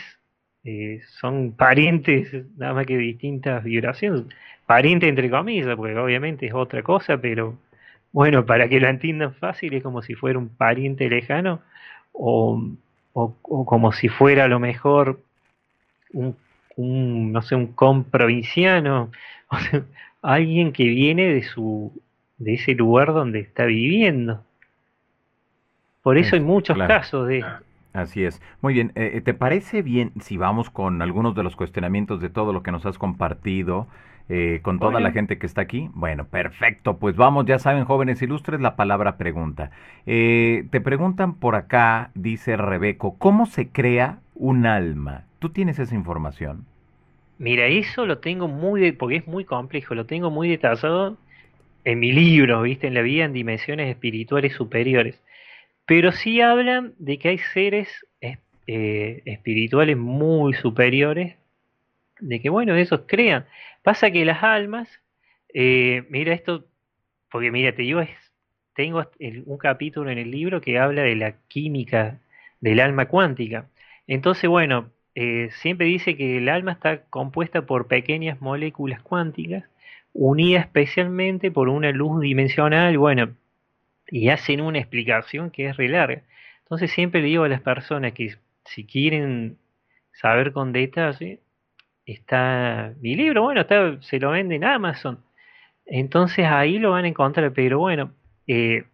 eh, son parientes, nada más que distintas vibraciones, parientes entre comillas, porque obviamente es otra cosa, pero bueno, para que lo entiendan fácil es como si fuera un pariente lejano o, o como si fuera a lo mejor un, no sé, un comprovinciano, o alguien que viene de su de ese lugar donde está viviendo. Por eso hay muchos casos de Así es. Muy bien. Eh, eh, ¿Te parece bien si vamos con algunos de los cuestionamientos de todo lo que nos has compartido eh, con toda la gente que está aquí? Bueno, perfecto. Pues vamos, ya saben, jóvenes ilustres, la palabra pregunta. te preguntan por acá, dice Rebeco, ¿cómo se crea un alma? ¿Tú tienes esa información? Mira, eso lo tengo muy, porque es muy complejo, lo tengo muy detallado en mi libro, ¿viste? En la vida en dimensiones espirituales superiores. Pero sí hablan de que hay seres eh, espirituales muy superiores, de que, bueno, esos crean. Pasa que las almas, eh, mira esto, porque mira, te digo, tengo un capítulo en el libro que habla de la química del alma cuántica. Entonces, bueno, eh, siempre dice que el alma está compuesta por pequeñas moléculas cuánticas unidas especialmente por una luz dimensional, bueno, y hacen una explicación que es re larga. Entonces siempre le digo a las personas que si quieren saber con detalle, está mi libro, bueno, está, se lo vende en Amazon. Entonces ahí lo van a encontrar, pero bueno, eh,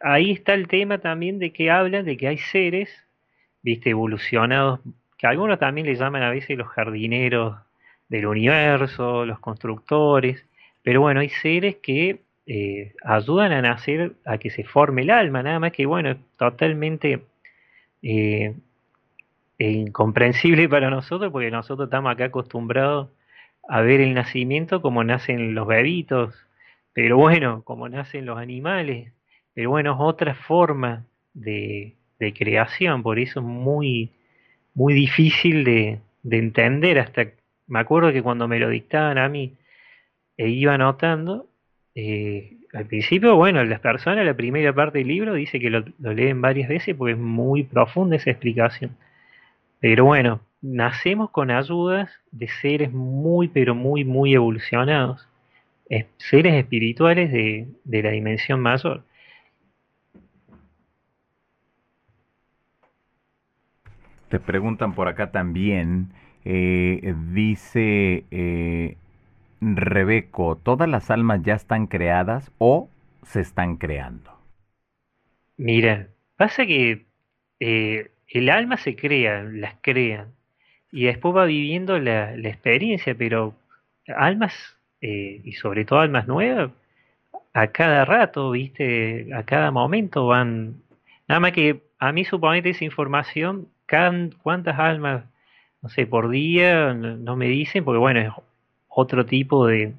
ahí está el tema también de que hablan de que hay seres, viste, evolucionados que algunos también le llaman a veces los jardineros del universo, los constructores, pero bueno, hay seres que eh, ayudan a nacer, a que se forme el alma, nada más que bueno, totalmente eh, incomprensible para nosotros, porque nosotros estamos acá acostumbrados a ver el nacimiento como nacen los bebitos, pero bueno, como nacen los animales, pero bueno, es otra forma de, de creación, por eso es muy muy difícil de, entender. Hasta me acuerdo que cuando me lo dictaban a mí e iba anotando eh, al principio bueno las personas la primera parte del libro dice que lo, leen varias veces porque es muy profunda esa explicación. Pero bueno nacemos con ayudas de seres muy pero muy muy evolucionados seres espirituales de, de la dimensión mayor. Te preguntan por acá también, eh, dice eh, Rebeco, ¿todas las almas ya están creadas o se están creando? Mira, pasa que eh, el alma se crea, las crean, y después va viviendo la, experiencia, pero almas, y sobre todo almas nuevas, a cada rato, viste, a cada momento van, nada más que a mí suponete esa información cuántas almas no sé, por día, no me dicen, porque bueno, otro tipo de,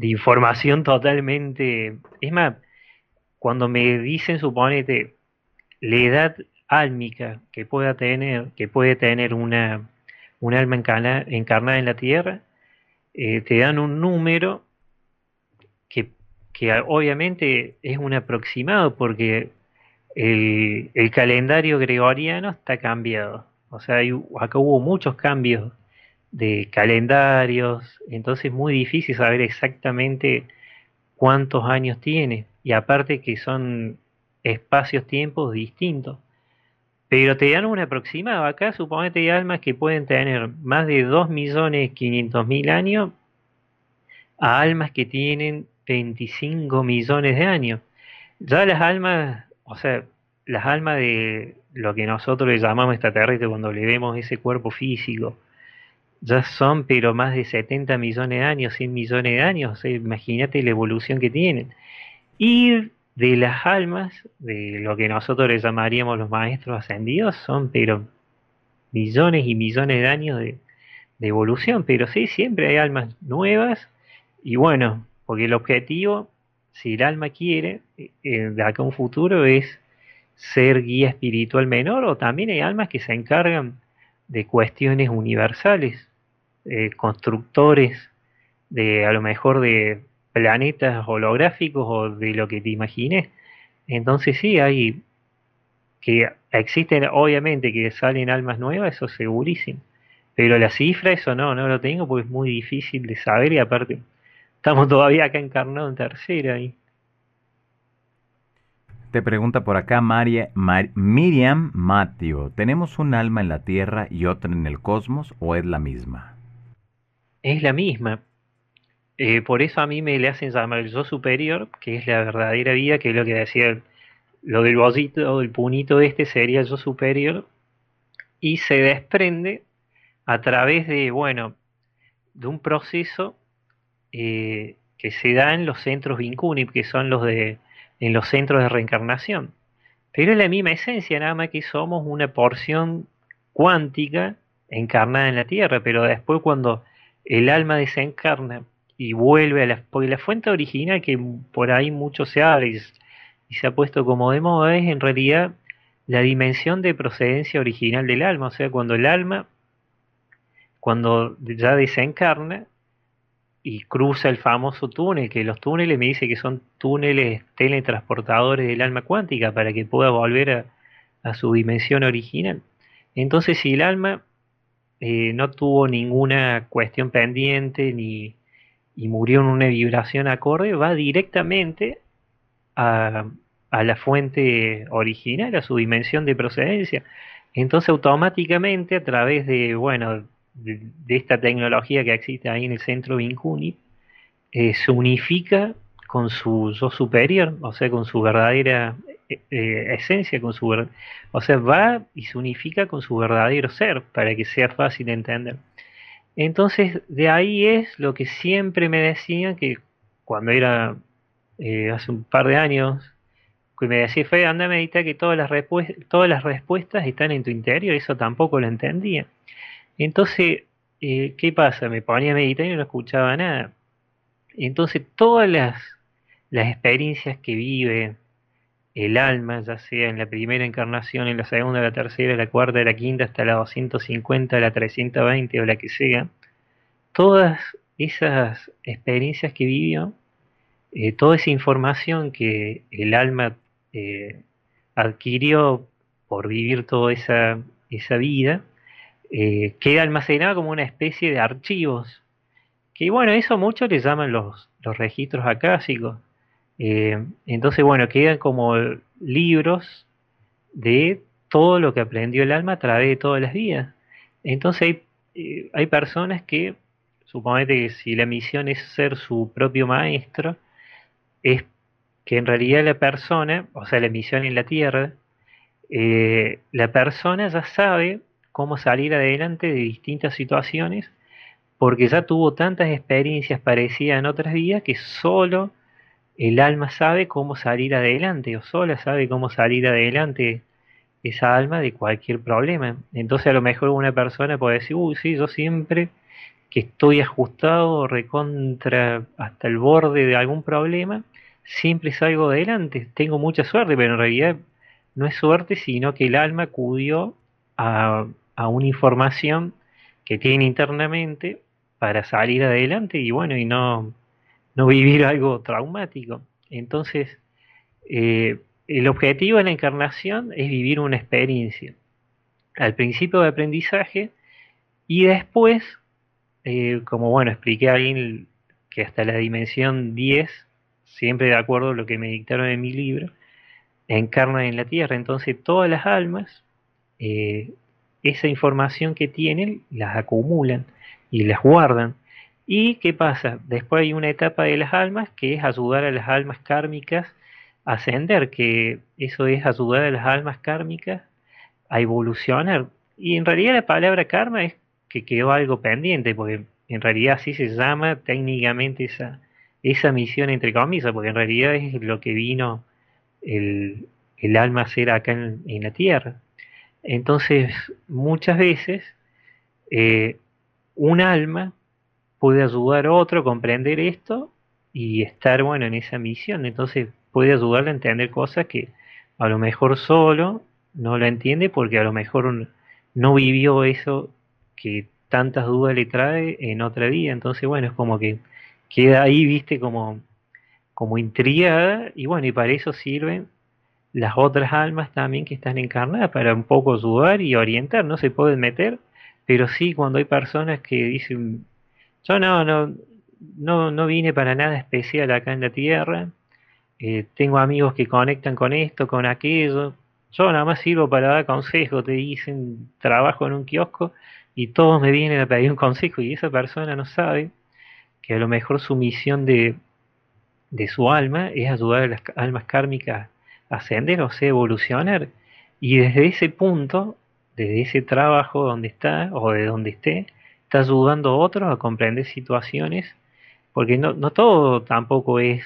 información totalmente... Es más, cuando me dicen, suponete, la edad álmica que pueda tener, que puede tener una, un alma encarnada, en la Tierra, eh, te dan un número que, que, obviamente es un aproximado porque el, el, calendario gregoriano está cambiado. O sea, acá hubo muchos cambios de calendarios, entonces es muy difícil saber exactamente cuántos años tiene. Y aparte que son espacios-tiempos distintos. Pero te dan un aproximado. Acá suponete hay almas que pueden tener más de 2.500.000 años a almas que tienen 25 millones de años. Ya las almas, o sea, las almas de lo que nosotros le llamamos extraterrestre cuando le vemos ese cuerpo físico, ya son pero más de 70 millones de años, 100 millones de años. imagínate la evolución que tienen. Y de las almas, de lo que nosotros le llamaríamos los maestros ascendidos, son pero millones y millones de años de, evolución, pero sí, siempre hay almas nuevas y bueno, porque el objetivo, si el alma quiere, eh, de acá a un futuro es ser guía espiritual menor o también hay almas que se encargan de cuestiones universales, eh, constructores de a lo mejor de planetas holográficos o de lo que te imagines. Entonces sí, hay que existen, obviamente que salen almas nuevas, eso segurísimo. Pero la cifra, eso no, no lo tengo porque es muy difícil de saber y aparte estamos todavía acá encarnados en tercera ahí. Te pregunta por acá María, Miriam Mateo, ¿tenemos un alma en la Tierra y otra en el cosmos o es la misma? Es la misma, eh, por eso a mí me le hacen llamar el yo superior, que es la verdadera vida, que es lo que decía lo del bollito, el punito este sería el yo superior, y se desprende a través de, bueno, de un proceso eh, que se da en los centros Vincunip, que son los de, en los centros de reencarnación. Pero es la misma esencia, nada más que somos una porción cuántica encarnada en la Tierra, pero después cuando el alma desencarna y vuelve a la, porque la fuente original que por ahí mucho se habla y, se ha puesto como de moda es en realidad la dimensión de procedencia original del alma, o sea, cuando el alma, cuando ya desencarna y cruza el famoso túnel, que los túneles me dice que son túneles teletransportadores del alma cuántica para que pueda volver a, a su dimensión original. Entonces, si el alma eh, no tuvo ninguna cuestión pendiente ni, y murió en una vibración acorde, va directamente a, la fuente original, a su dimensión de procedencia. Entonces automáticamente a través de, bueno, de, esta tecnología que existe ahí en el centro Vincuni, eh, se unifica con su yo superior, o sea, con su verdadera eh, eh, esencia, con su o sea, va y se unifica con su verdadero ser, para que sea fácil de entender. Entonces, de ahí es lo que siempre me decían que cuando era eh, hace un par de años, que me decía, Fede, anda a meditar que todas las, todas las respuestas están en tu interior, eso tampoco lo entendía. Entonces, ¿qué pasa? Me ponía a meditar y no escuchaba nada. Entonces, todas las, las experiencias que vive el alma, ya sea en la primera encarnación, en la segunda, la tercera, la cuarta, la quinta, hasta la 250, la 320 o la que sea, todas esas experiencias que vivió, eh, toda esa información que el alma eh, adquirió por vivir toda esa, esa vida, eh, queda almacenada como una especie de archivos. Que bueno, eso muchos le llaman los, los registros acásicos eh, entonces, bueno, quedan como libros de todo lo que aprendió el alma a través de todas las vidas. Entonces hay, eh, hay personas que, suponete que si la misión es ser su propio maestro, es que en realidad la persona, o sea, la misión en la Tierra, eh, la persona ya sabe cómo salir adelante de distintas situaciones porque ya tuvo tantas experiencias parecidas en otras vidas que solo el alma sabe cómo salir adelante o sola sabe cómo salir adelante esa alma de cualquier problema. Entonces a lo mejor una persona puede decir, uy, sí, yo siempre que estoy ajustado recontra hasta el borde de algún problema, siempre salgo adelante, tengo mucha suerte, pero en realidad no es suerte, sino que el alma acudió a, a una información que tiene internamente para salir adelante y bueno, y no, no vivir algo traumático. Entonces, eh, el objetivo de la encarnación es vivir una experiencia. Al principio de aprendizaje y después, eh, como bueno, expliqué ahí que hasta la dimensión 10, siempre de acuerdo a lo que me dictaron en mi libro, encarnan en la Tierra. Entonces todas las almas, eh, esa información que tienen, las acumulan y las guardan. ¿Y qué pasa? Después hay una etapa de las almas que es ayudar a las almas kármicas a ascender, que eso es ayudar a las almas kármicas a evolucionar. Y en realidad la palabra karma es que quedó algo pendiente, porque en realidad así se llama técnicamente esa, esa misión entre comillas, porque en realidad es lo que vino el, alma a hacer acá en, la tierra. Entonces, muchas veces eh, un alma puede ayudar a otro a comprender esto y estar bueno en esa misión. Entonces puede ayudarle a entender cosas que a lo mejor solo no lo entiende porque a lo mejor no vivió eso que tantas dudas le trae en otra vida. Entonces, bueno, es como que queda ahí, viste, como, como intrigada y bueno, y para eso sirven las otras almas también que están encarnadas para un poco ayudar y orientar. No se pueden meter, pero sí cuando hay personas que dicen, yo no, no, no, no vine para nada especial acá en la Tierra. Eh, tengo amigos que conectan con esto, con aquello. Yo nada más sirvo para dar consejo. Te dicen, trabajo en un kiosco y todos me vienen a pedir un consejo y esa persona no sabe que a lo mejor su misión de, de su alma es ayudar a las almas kármicas a ascender, o sea, evolucionar. Y desde ese punto, desde ese trabajo donde está o de donde esté, está ayudando a otros a comprender situaciones, porque no, no todo tampoco es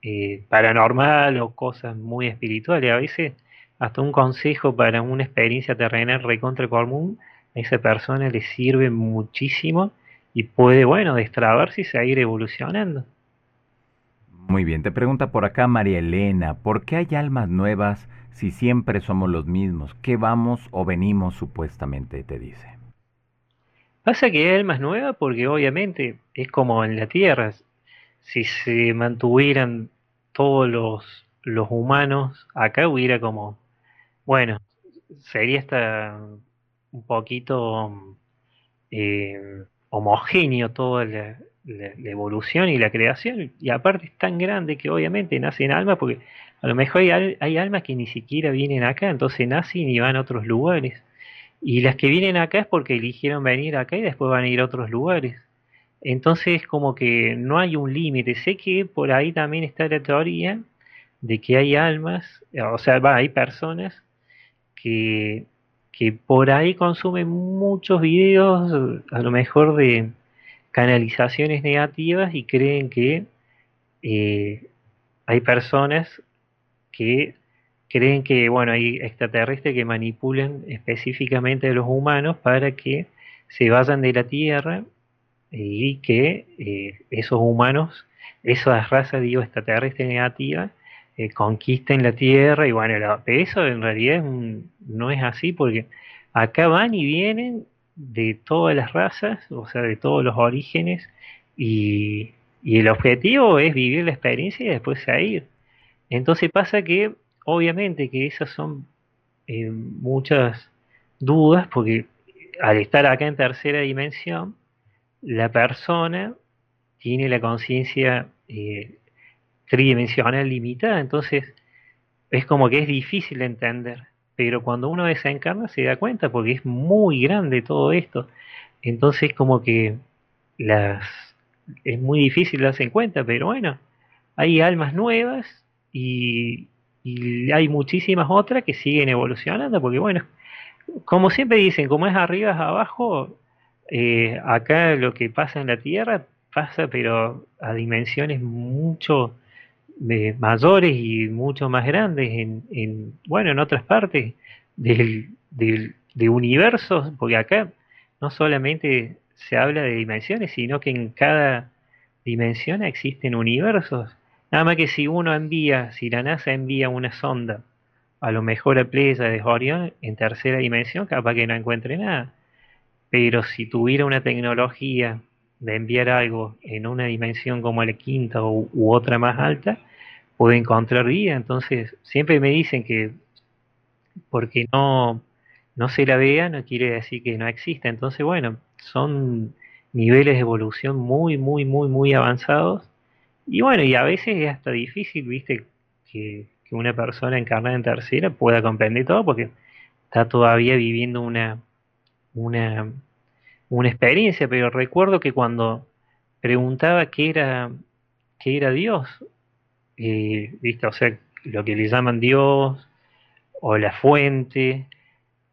eh, paranormal o cosas muy espirituales, a veces hasta un consejo para una experiencia terrenal recontra común, a esa persona le sirve muchísimo y puede, bueno, destrabarse y seguir evolucionando. Muy bien, te pregunta por acá María Elena, ¿por qué hay almas nuevas si siempre somos los mismos? ¿Qué vamos o venimos supuestamente? Te dice. Pasa que hay almas nuevas porque obviamente es como en la Tierra. Si se mantuvieran todos los, los humanos acá hubiera como, bueno, sería hasta un poquito eh, homogéneo toda la, evolución y la creación. Y aparte es tan grande que obviamente nacen almas porque a lo mejor hay, hay almas que ni siquiera vienen acá, entonces nacen y van a otros lugares. Y las que vienen acá es porque eligieron venir acá y después van a ir a otros lugares. Entonces como que no hay un límite. Sé que por ahí también está la teoría de que hay almas, o sea, va, hay personas que, que por ahí consumen muchos videos, a lo mejor de canalizaciones negativas y creen que eh, hay personas que creen que bueno hay extraterrestres que manipulan específicamente a los humanos para que se vayan de la Tierra y que eh, esos humanos, esas razas digo extraterrestres negativas, eh, conquisten la Tierra y bueno, eso en realidad no es así porque acá van y vienen de todas las razas, o sea, de todos los orígenes y, y el objetivo es vivir la experiencia y después salir. Entonces pasa que obviamente que esas son eh, muchas dudas, porque al estar acá en tercera dimensión, la persona tiene la conciencia eh, tridimensional limitada, entonces es como que es difícil de entender, pero cuando uno desencarna se da cuenta porque es muy grande todo esto, entonces como que las es muy difícil darse en cuenta, pero bueno, hay almas nuevas y, y hay muchísimas otras que siguen evolucionando, porque bueno, como siempre dicen, como es arriba es abajo, eh, acá lo que pasa en la Tierra pasa pero a dimensiones mucho eh, mayores y mucho más grandes en, en, bueno en otras partes de universos, porque acá no solamente se habla de dimensiones, sino que en cada dimensión existen universos. Nada más que si uno envía, si la NASA envía una sonda, a lo mejor a de Orión en tercera dimensión, capaz que no encuentre nada. Pero si tuviera una tecnología de enviar algo en una dimensión como la quinta u, u otra más alta, puede encontrar vida. Entonces, siempre me dicen que porque no, no se la vea no quiere decir que no exista. Entonces, bueno, son niveles de evolución muy, muy, muy, muy avanzados. Y bueno, y a veces es hasta difícil, viste, que, una persona encarnada en tercera pueda comprender todo porque está todavía viviendo una, una, una experiencia. Pero recuerdo que cuando preguntaba qué era, qué era Dios, eh, viste, o sea, lo que le llaman Dios, o la fuente,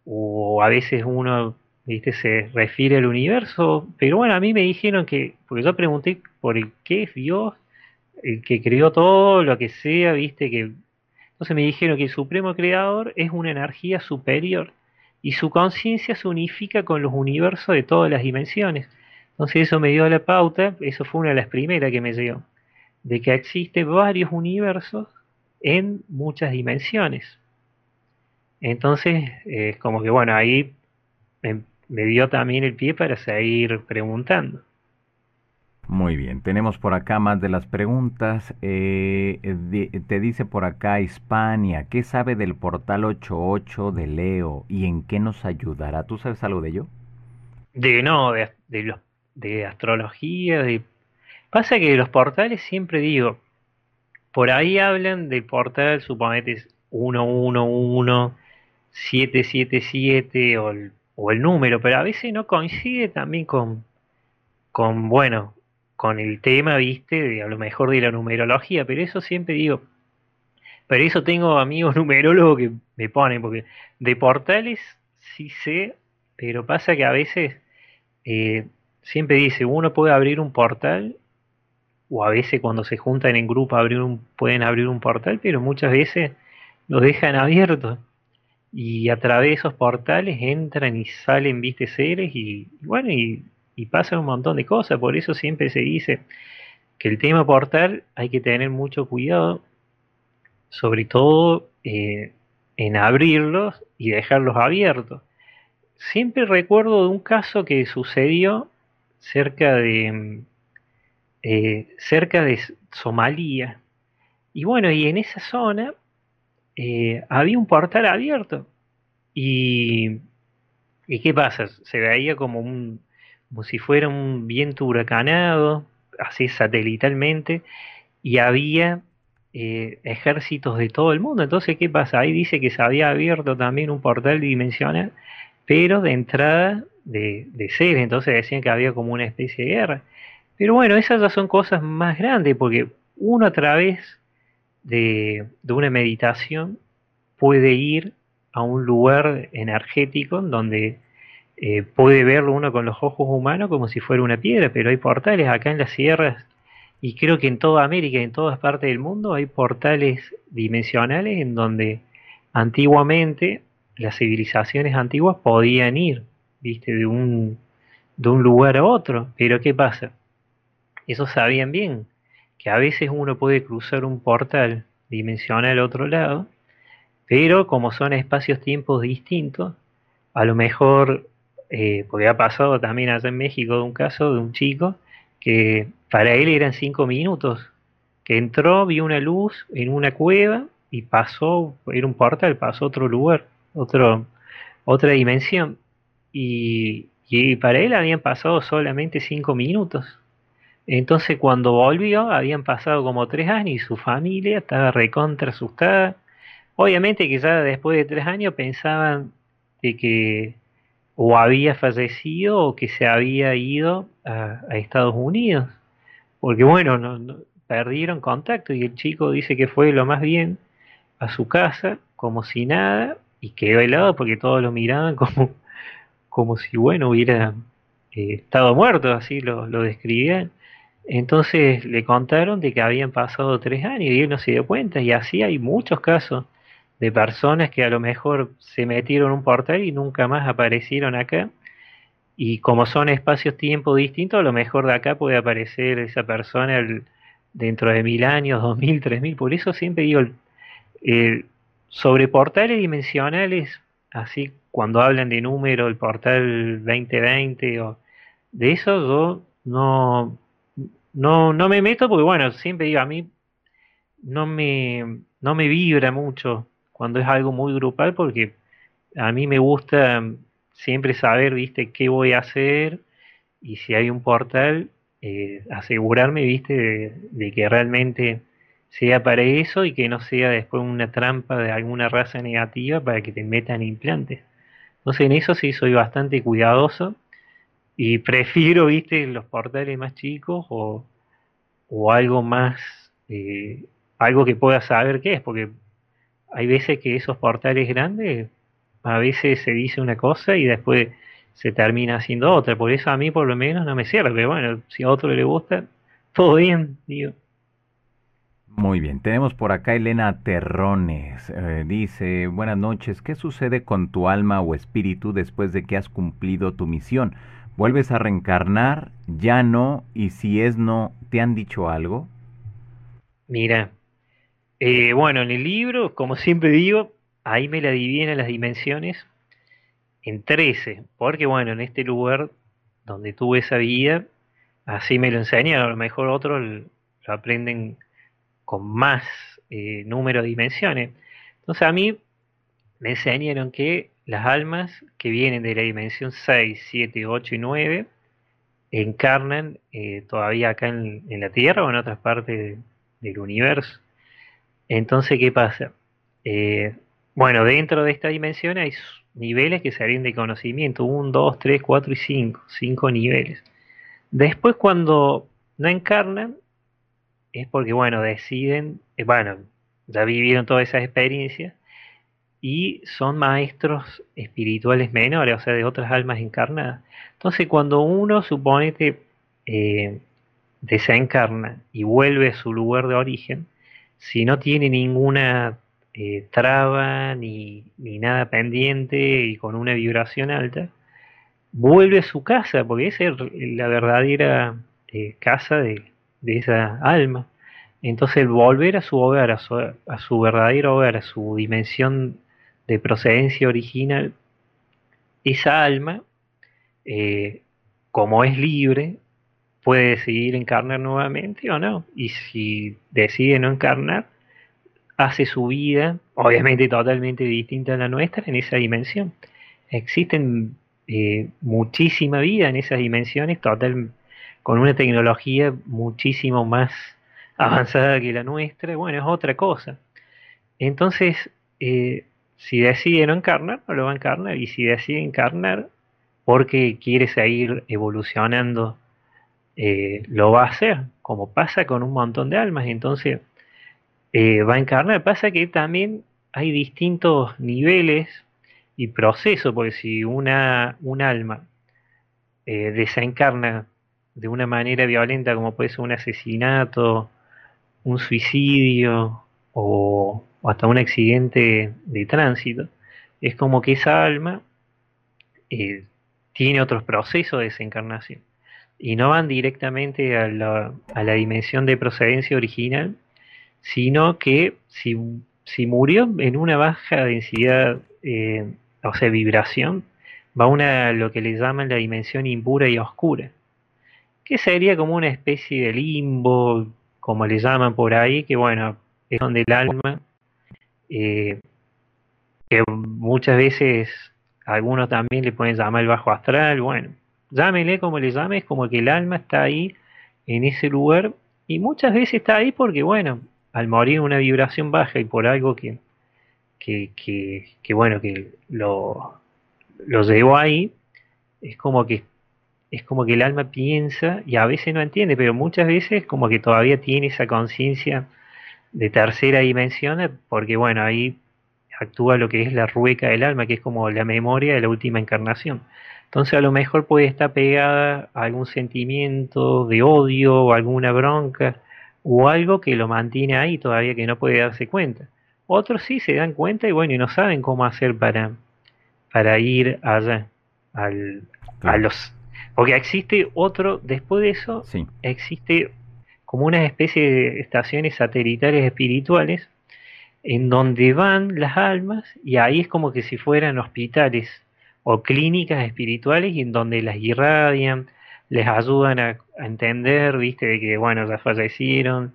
o a veces uno ¿viste? se refiere al universo, pero bueno, a mí me dijeron que, porque yo pregunté por el qué es Dios, el que creó todo, lo que sea, viste, que entonces me dijeron que el supremo creador es una energía superior y su conciencia se unifica con los universos de todas las dimensiones. Entonces eso me dio la pauta, eso fue una de las primeras que me dio, de que existen varios universos en muchas dimensiones. Entonces, es como que bueno, ahí me, dio también el pie para seguir preguntando. Muy bien, tenemos por acá más de las preguntas. Eh, te dice por acá Hispania, ¿qué sabe del portal 88 de Leo y en qué nos ayudará? ¿Tú sabes algo de ello? De no, de, de, astrología. Pasa que los portales siempre digo, por ahí hablan del portal, suponete 111, 777 o el, o el número, pero a veces no coincide también con, con, bueno, con el tema, viste, de, a lo mejor de la numerología, pero eso siempre digo, pero eso tengo amigos numerólogos que me ponen, porque de portales sí sé, pero pasa que a veces eh, siempre dice, uno puede abrir un portal, o a veces cuando se juntan en grupo abrir un, pueden abrir un portal, pero muchas veces lo dejan abierto y a través de esos portales entran y salen, viste, seres y, bueno, y, pasan un montón de cosas. Por eso siempre se dice que el tema portal hay que tener mucho cuidado, sobre todo eh, en abrirlos y dejarlos abiertos. Siempre recuerdo de un caso que sucedió cerca de, eh, cerca de Somalia. Y bueno, y en esa zona eh, había un portal abierto. Y, ¿Y qué pasa? Se veía como, un, como si fuera un viento huracanado, así satelitalmente, y había eh, ejércitos de todo el mundo. Entonces, ¿qué pasa? Ahí dice que se había abierto también un portal dimensional, pero de entrada de, de seres. Entonces decían que había como una especie de guerra. Pero bueno, esas ya son cosas más grandes, porque uno a través de, una meditación puede ir a un lugar energético donde eh, puede verlo uno con los ojos humanos como si fuera una piedra, pero hay portales acá en las sierras y creo que en toda América en todas partes del mundo hay portales dimensionales en donde antiguamente las civilizaciones antiguas podían ir, viste, de un, de un lugar a otro, pero ¿qué pasa? Eso sabían bien, que a veces uno puede cruzar un portal dimensional al otro lado, pero como son espacios-tiempos distintos, a lo mejor, eh, porque ha pasado también allá en México de un caso de un chico que para él eran cinco minutos, que entró, vio una luz en una cueva y pasó, era un portal, pasó a otro lugar, otro, otra dimensión. Y, y para él habían pasado solamente cinco minutos. Entonces cuando volvió habían pasado como tres años y su familia estaba recontra asustada. Obviamente que ya después de tres años pensaban de que o había fallecido o que se había ido a, Estados Unidos. Porque bueno, no, perdieron contacto y el chico dice que fue lo más bien a su casa como si nada y quedó helado porque todos lo miraban como, como si bueno hubiera eh, estado muerto, así lo, lo describían. Entonces le contaron de que habían pasado tres años y él no se dio cuenta y así hay muchos casos de personas que a lo mejor se metieron un portal y nunca más aparecieron acá. Y como son espacios-tiempo distintos, a lo mejor de acá puede aparecer esa persona dentro de mil años, dos mil, tres mil. Por eso siempre digo, sobre portales dimensionales, así cuando hablan de número, el portal 2020 o de eso, yo no, no, no me meto porque, bueno, siempre digo, a mí no me, no me vibra mucho cuando es algo muy grupal porque a mí me gusta siempre saber, viste, qué voy a hacer y si hay un portal, eh, asegurarme, viste, de, que realmente sea para eso y que no sea después una trampa de alguna raza negativa para que te metan implantes. Entonces en eso sí soy bastante cuidadoso y prefiero, viste, los portales más chicos o, o algo más, eh, algo que pueda saber qué es, porque hay veces que esos portales grandes, a veces se dice una cosa y después se termina haciendo otra. Por eso a mí por lo menos no me sirve. Bueno, si a otro le gusta, todo bien, digo. Muy bien, tenemos por acá Elena Terrones. Eh, dice, buenas noches, ¿qué sucede con tu alma o espíritu después de que has cumplido tu misión? ¿Vuelves a reencarnar? ¿Ya no? Y si es no, ¿te han dicho algo? Mira, eh, bueno, en el libro, como siempre digo, ahí me la dividen las dimensiones en 13, porque bueno, en este lugar donde tuve esa vida, así me lo enseñan, a lo mejor otros lo aprenden con más eh, número de dimensiones. Entonces a mí me enseñaron que las almas que vienen de la dimensión 6, 7, 8 y 9 encarnan eh, todavía acá en, la Tierra o en otras partes del universo. Entonces, ¿qué pasa? Eh, bueno, dentro de esta dimensión hay niveles que se de conocimiento, 1, 2, 3, 4 y 5, 5 niveles. Después cuando no encarnan, es porque, bueno, deciden, eh, bueno, ya vivieron todas esas experiencias y son maestros espirituales menores, o sea, de otras almas encarnadas. Entonces, cuando uno supone que eh, desencarna y vuelve a su lugar de origen, si no tiene ninguna eh, traba ni, nada pendiente y con una vibración alta, vuelve a su casa, porque esa es la verdadera eh, casa de, esa alma. Entonces, volver a su hogar, a su, verdadero hogar, a su dimensión de procedencia original, esa alma, eh, como es libre, puede decidir encarnar nuevamente o no. Y si decide no encarnar, hace su vida, obviamente totalmente distinta a la nuestra, en esa dimensión. Existen eh, muchísima vida en esas dimensiones, total, con una tecnología muchísimo más avanzada que la nuestra. Bueno, es otra cosa. Entonces, eh, si decide no encarnar, no lo va a encarnar. Y si decide encarnar, porque quiere seguir evolucionando eh, lo va a hacer, como pasa con un montón de almas. Entonces, eh, va a encarnar. Pasa que también hay distintos niveles y procesos, porque si una, un alma eh, desencarna de una manera violenta, como puede ser un asesinato, un suicidio o, o hasta un accidente de tránsito, es como que esa alma tiene otros procesos de desencarnación y no van directamente a la, a la dimensión de procedencia original, sino que si, si murió en una baja densidad, eh, o sea, vibración, va a una, lo que le llaman la dimensión impura y oscura, que sería como una especie de limbo, como le llaman por ahí, que bueno, es donde el alma, eh, que muchas veces algunos también le pueden llamar el bajo astral, bueno, llámele como le llame, es como que el alma está ahí, en ese lugar, y muchas veces está ahí porque, bueno, al morir una vibración baja y por algo que, que, que, bueno, que lo, lo llevó ahí, es como que es como que el alma piensa y a veces no entiende, pero muchas veces como que todavía tiene esa conciencia de tercera dimensión, porque bueno, ahí actúa lo que es la rueca del alma, que es como la memoria de la última encarnación. Entonces a lo mejor puede estar pegada a algún sentimiento de odio o alguna bronca o algo que lo mantiene ahí todavía que no puede darse cuenta. Otros sí se dan cuenta y bueno, y no saben cómo hacer para, para ir allá, al, a los... Porque existe otro, después de eso, existe como una especie de estaciones satelitales espirituales en donde van las almas y ahí es como que si fueran hospitales o clínicas espirituales y en donde las irradian, les ayudan a, entender, viste, de que, bueno, ya fallecieron.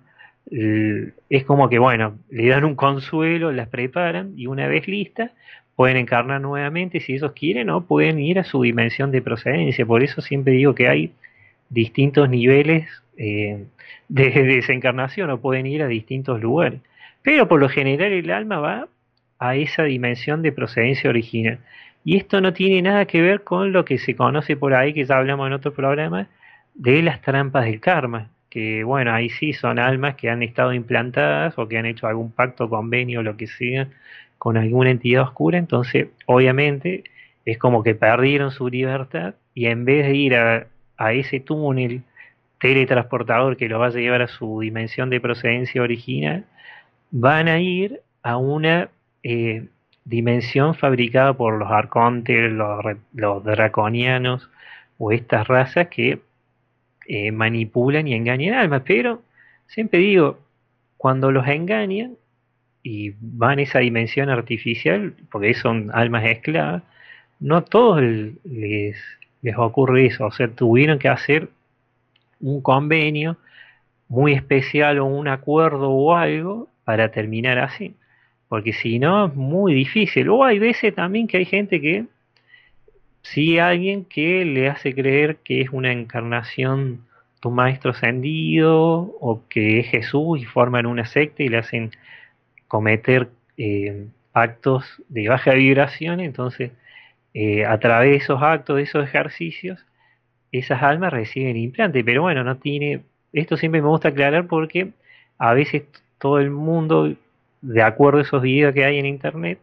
Es como que, bueno, le dan un consuelo, las preparan y una vez lista pueden encarnar nuevamente si ellos quieren o pueden ir a su dimensión de procedencia. Por eso siempre digo que hay distintos niveles eh, de desencarnación o pueden ir a distintos lugares. Pero por lo general el alma va a esa dimensión de procedencia original. Y esto no tiene nada que ver con lo que se conoce por ahí, que ya hablamos en otro programa, de las trampas del karma. Que bueno, ahí sí son almas que han estado implantadas o que han hecho algún pacto, convenio, lo que sea, con alguna entidad oscura. Entonces, obviamente, es como que perdieron su libertad y en vez de ir a, a ese túnel teletransportador que lo va a llevar a su dimensión de procedencia original, van a ir a una eh, dimensión fabricada por los arcontes, los, draconianos o estas razas que eh, manipulan y engañan almas. Pero siempre digo, cuando los engañan y van a esa dimensión artificial, porque son almas esclavas, no a todos les, les ocurre eso. O sea, tuvieron que hacer un convenio muy especial o un acuerdo o algo para terminar así porque si no es muy difícil. O hay veces también que hay gente que, si alguien que le hace creer que es una encarnación tu maestro ascendido o que es Jesús y forman una secta y le hacen cometer eh, actos de baja vibración, entonces eh, a través de esos actos, de esos ejercicios, esas almas reciben implante. Pero bueno, no tiene, esto siempre me gusta aclarar porque a veces todo el mundo de acuerdo a esos videos que hay en internet,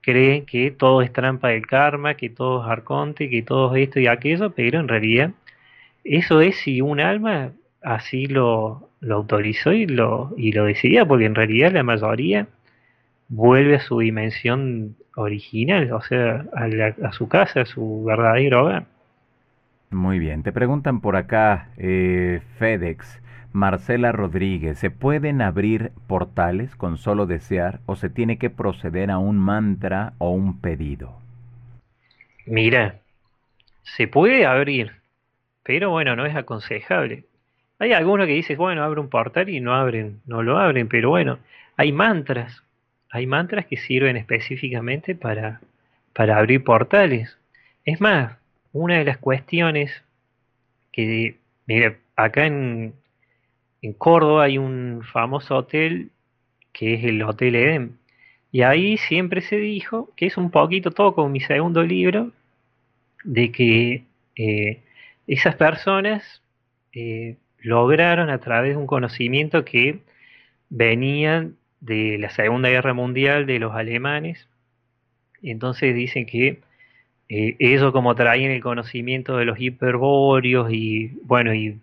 creen que todo es trampa del karma, que todo es arconte, que todo es esto y aquello, pero en realidad eso es si un alma así lo, lo autorizó y lo, y lo decidía, porque en realidad la mayoría vuelve a su dimensión original, o sea, a, su casa, a su verdadero hogar. Muy bien, te preguntan por acá, eh, FedEx, Marcela Rodríguez, ¿se pueden abrir portales con solo desear o se tiene que proceder a un mantra o un pedido? Mira, se puede abrir, pero bueno, no es aconsejable. Hay algunos que dicen, bueno, abre un portal y no abren, no lo abren, pero bueno, hay mantras, hay mantras que sirven específicamente para, para abrir portales. Es más, una de las cuestiones que, mira, acá en, en Córdoba hay un famoso hotel que es el Hotel Edén. Y ahí siempre se dijo, que es un poquito todo como mi segundo libro, de que eh, esas personas eh, lograron a través de un conocimiento que venían de la Segunda Guerra Mundial de los alemanes. Entonces dicen que eh, ellos como traían el conocimiento de los hiperbóreos y bueno, y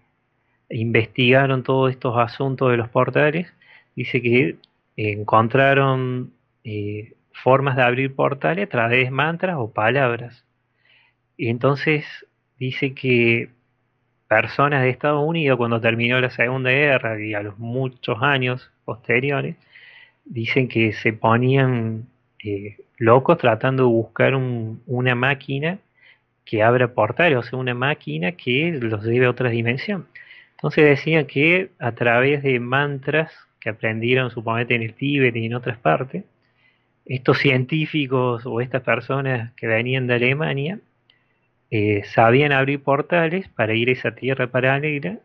investigaron todos estos asuntos de los portales, dice que encontraron eh, formas de abrir portales a través de mantras o palabras. Y entonces dice que personas de Estados Unidos, cuando terminó la Segunda Guerra y a los muchos años posteriores, dicen que se ponían eh, locos tratando de buscar una máquina que abra portales, o sea, una máquina que los lleve a otra dimensión. Entonces decían que a través de mantras que aprendieron suponete en el Tíbet y en otras partes, estos científicos o estas personas que venían de Alemania eh, sabían abrir portales para ir a esa tierra paralela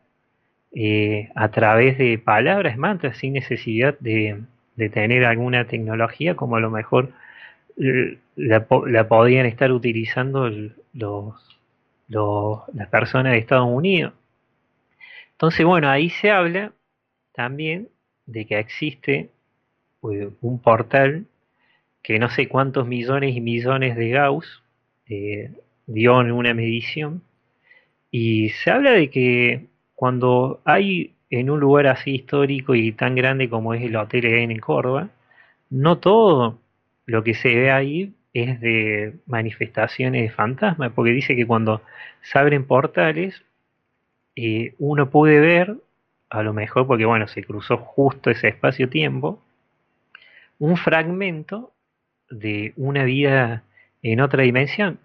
eh, a través de palabras, mantras, sin necesidad de, tener alguna tecnología, como a lo mejor la, podían estar utilizando los, las personas de Estados Unidos. Entonces, bueno, ahí se habla también de que existe pues, un portal que no sé cuántos millones y millones de Gauss eh, dio en una medición. Y se habla de que cuando hay en un lugar así histórico y tan grande como es el Hotel Eden en Córdoba, no todo lo que se ve ahí es de manifestaciones de fantasmas, porque dice que cuando se abren portales, eh, uno puede ver, a lo mejor porque bueno, se cruzó justo ese espacio-tiempo, un fragmento de una vida en otra dimensión.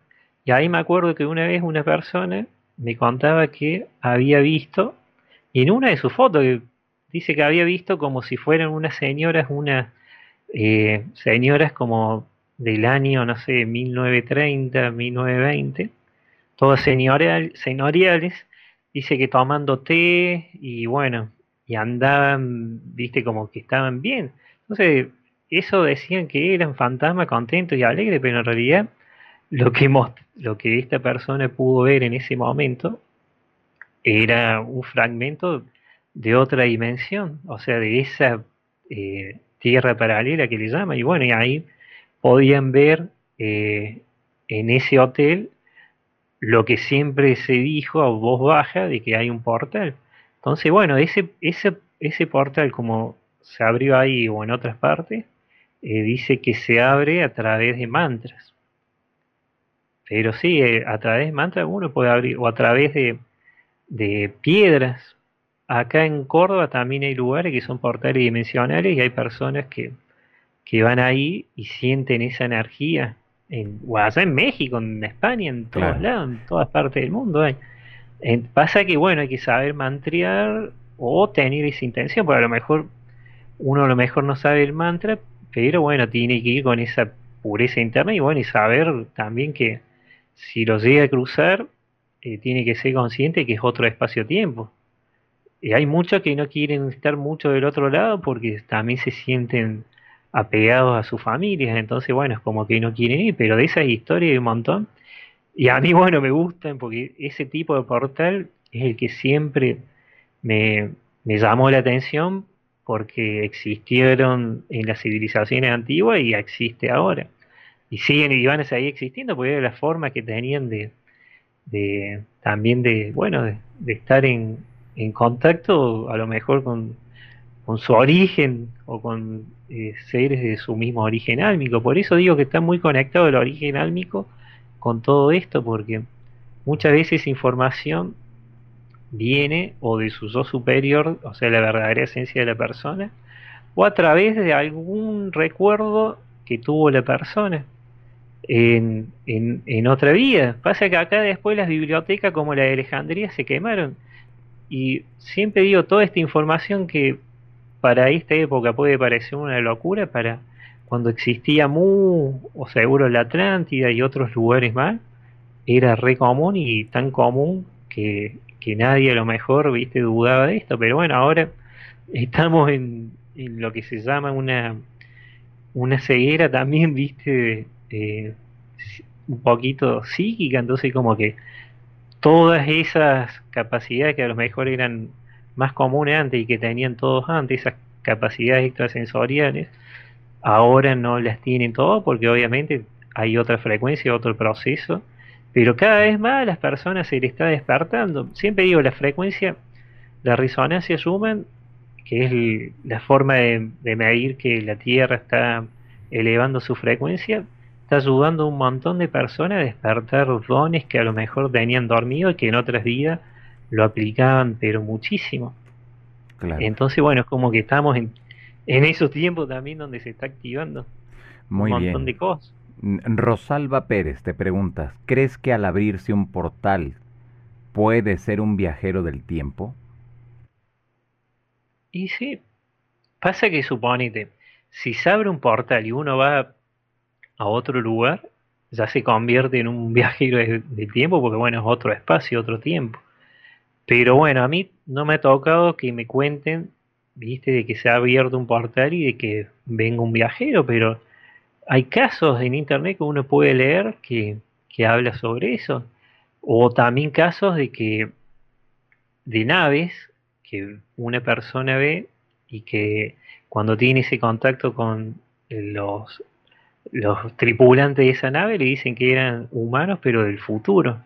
Y ahí me acuerdo que una vez una persona me contaba que había visto, y en una de sus fotos, dice que había visto como si fueran unas señoras, unas eh, señoras como del año, no sé, 1930, 1920, todas señoriales, dice que tomando té y bueno, y andaban, viste, como que estaban bien. Entonces, eso decían que eran fantasmas contentos y alegres, pero en realidad lo que, lo que esta persona pudo ver en ese momento era un fragmento de otra dimensión, o sea, de esa eh, tierra paralela que le llama, y bueno, y ahí podían ver eh, en ese hotel lo que siempre se dijo a voz baja de que hay un portal. Entonces, bueno, ese, ese, ese portal como se abrió ahí o en otras partes, eh, dice que se abre a través de mantras. Pero sí, eh, a través de mantras uno puede abrir, o a través de, de piedras. Acá en Córdoba también hay lugares que son portales dimensionales y hay personas que que van ahí y sienten esa energía. En, allá en México, en España, en todos lados, en todas partes del mundo hay. pasa que, bueno, hay que saber mantrear o tener esa intención, porque a lo mejor uno a lo mejor no sabe el mantra, pero bueno, tiene que ir con esa pureza interna y bueno, y saber también que si lo llega a cruzar, eh, tiene que ser consciente que es otro espacio-tiempo. Y hay muchos que no quieren estar mucho del otro lado porque también se sienten apegados a sus familias, entonces bueno, es como que no quieren ir, pero de esas historias hay un montón. Y a mí, bueno, me gustan porque ese tipo de portal es el que siempre me, llamó la atención porque existieron en las civilizaciones antiguas y existe ahora. Y siguen y van a seguir existiendo porque era la forma que tenían de, también de, bueno, de, estar en contacto a lo mejor con, con su origen o con eh, seres de su mismo origen álmico. Por eso digo que está muy conectado el origen álmico con todo esto, porque muchas veces información viene o de su yo superior, o sea, la verdadera esencia de la persona, o a través de algún recuerdo que tuvo la persona en, en, en otra vida. Pasa que acá después las bibliotecas como la de Alejandría se quemaron. Y siempre digo, toda esta información que para esta época puede parecer una locura, para cuando existía Mu, o seguro la Atlántida y otros lugares más, era re común y tan común que, nadie a lo mejor viste dudaba de esto, pero bueno, ahora estamos en, lo que se llama una, una ceguera también, viste, un poquito psíquica, entonces como que todas esas capacidades que a lo mejor eran más comunes antes y que tenían todos antes, esas capacidades extrasensoriales, ahora no las tienen todos porque obviamente hay otra frecuencia, otro proceso, pero cada vez más las personas se les está despertando. Siempre digo, la frecuencia, la resonancia Schumann, que es la forma de, de medir que la Tierra está elevando su frecuencia, está ayudando a un montón de personas a despertar dones que a lo mejor tenían dormido y que en otras vidas lo aplicaban, pero muchísimo. Entonces, bueno, es como que estamos en, en esos tiempos también donde se está activando un montón de cosas. Rosalba Pérez te preguntas, ¿crees que al abrirse un portal puede ser un viajero del tiempo? Y sí, pasa que suponete, si se abre un portal y uno va a otro lugar, ya se convierte en un viajero del tiempo porque bueno, es otro espacio, otro tiempo. Pero bueno, a mí no me ha tocado que me cuenten, viste, de que se ha abierto un portal y de que venga un viajero, pero hay casos en internet que uno puede leer que, que habla sobre eso. O también casos de que de naves que una persona ve y que cuando tiene ese contacto con los, los tripulantes de esa nave le dicen que eran humanos pero del futuro.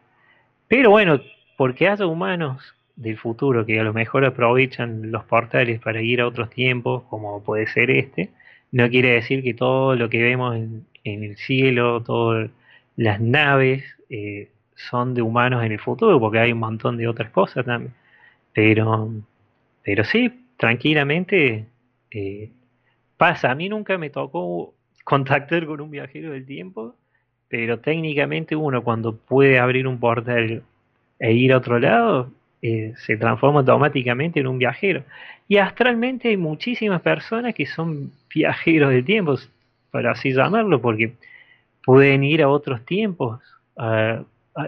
Pero bueno, porque haya humanos del futuro que a lo mejor aprovechan los portales para ir a otros tiempos, como puede ser este, no quiere decir que todo lo que vemos en, el cielo, todas las naves, eh, son de humanos en el futuro, porque hay un montón de otras cosas también. Pero, pero sí, tranquilamente eh, pasa. A mí nunca me tocó contactar con un viajero del tiempo, pero técnicamente uno cuando puede abrir un portal e ir a otro lado, eh, se transforma automáticamente en un viajero. Y astralmente hay muchísimas personas que son viajeros del tiempo, para así llamarlo, porque pueden ir a otros tiempos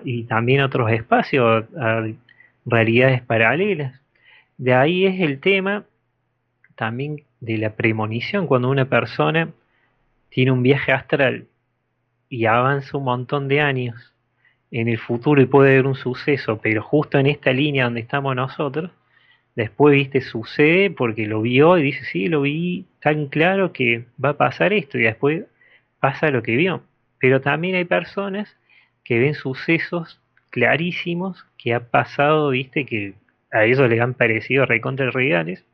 y también a otros espacios, a realidades paralelas. De ahí es el tema también de la premonición, cuando una persona tiene un viaje astral y avanza un montón de años en el futuro y puede haber un suceso, pero justo en esta línea donde estamos nosotros, después, viste, sucede porque lo vio y dice, sí, lo vi tan claro que va a pasar esto y después pasa lo que vio. Pero también hay personas que ven sucesos clarísimos que ha pasado, viste, que a ellos les han parecido recontra reales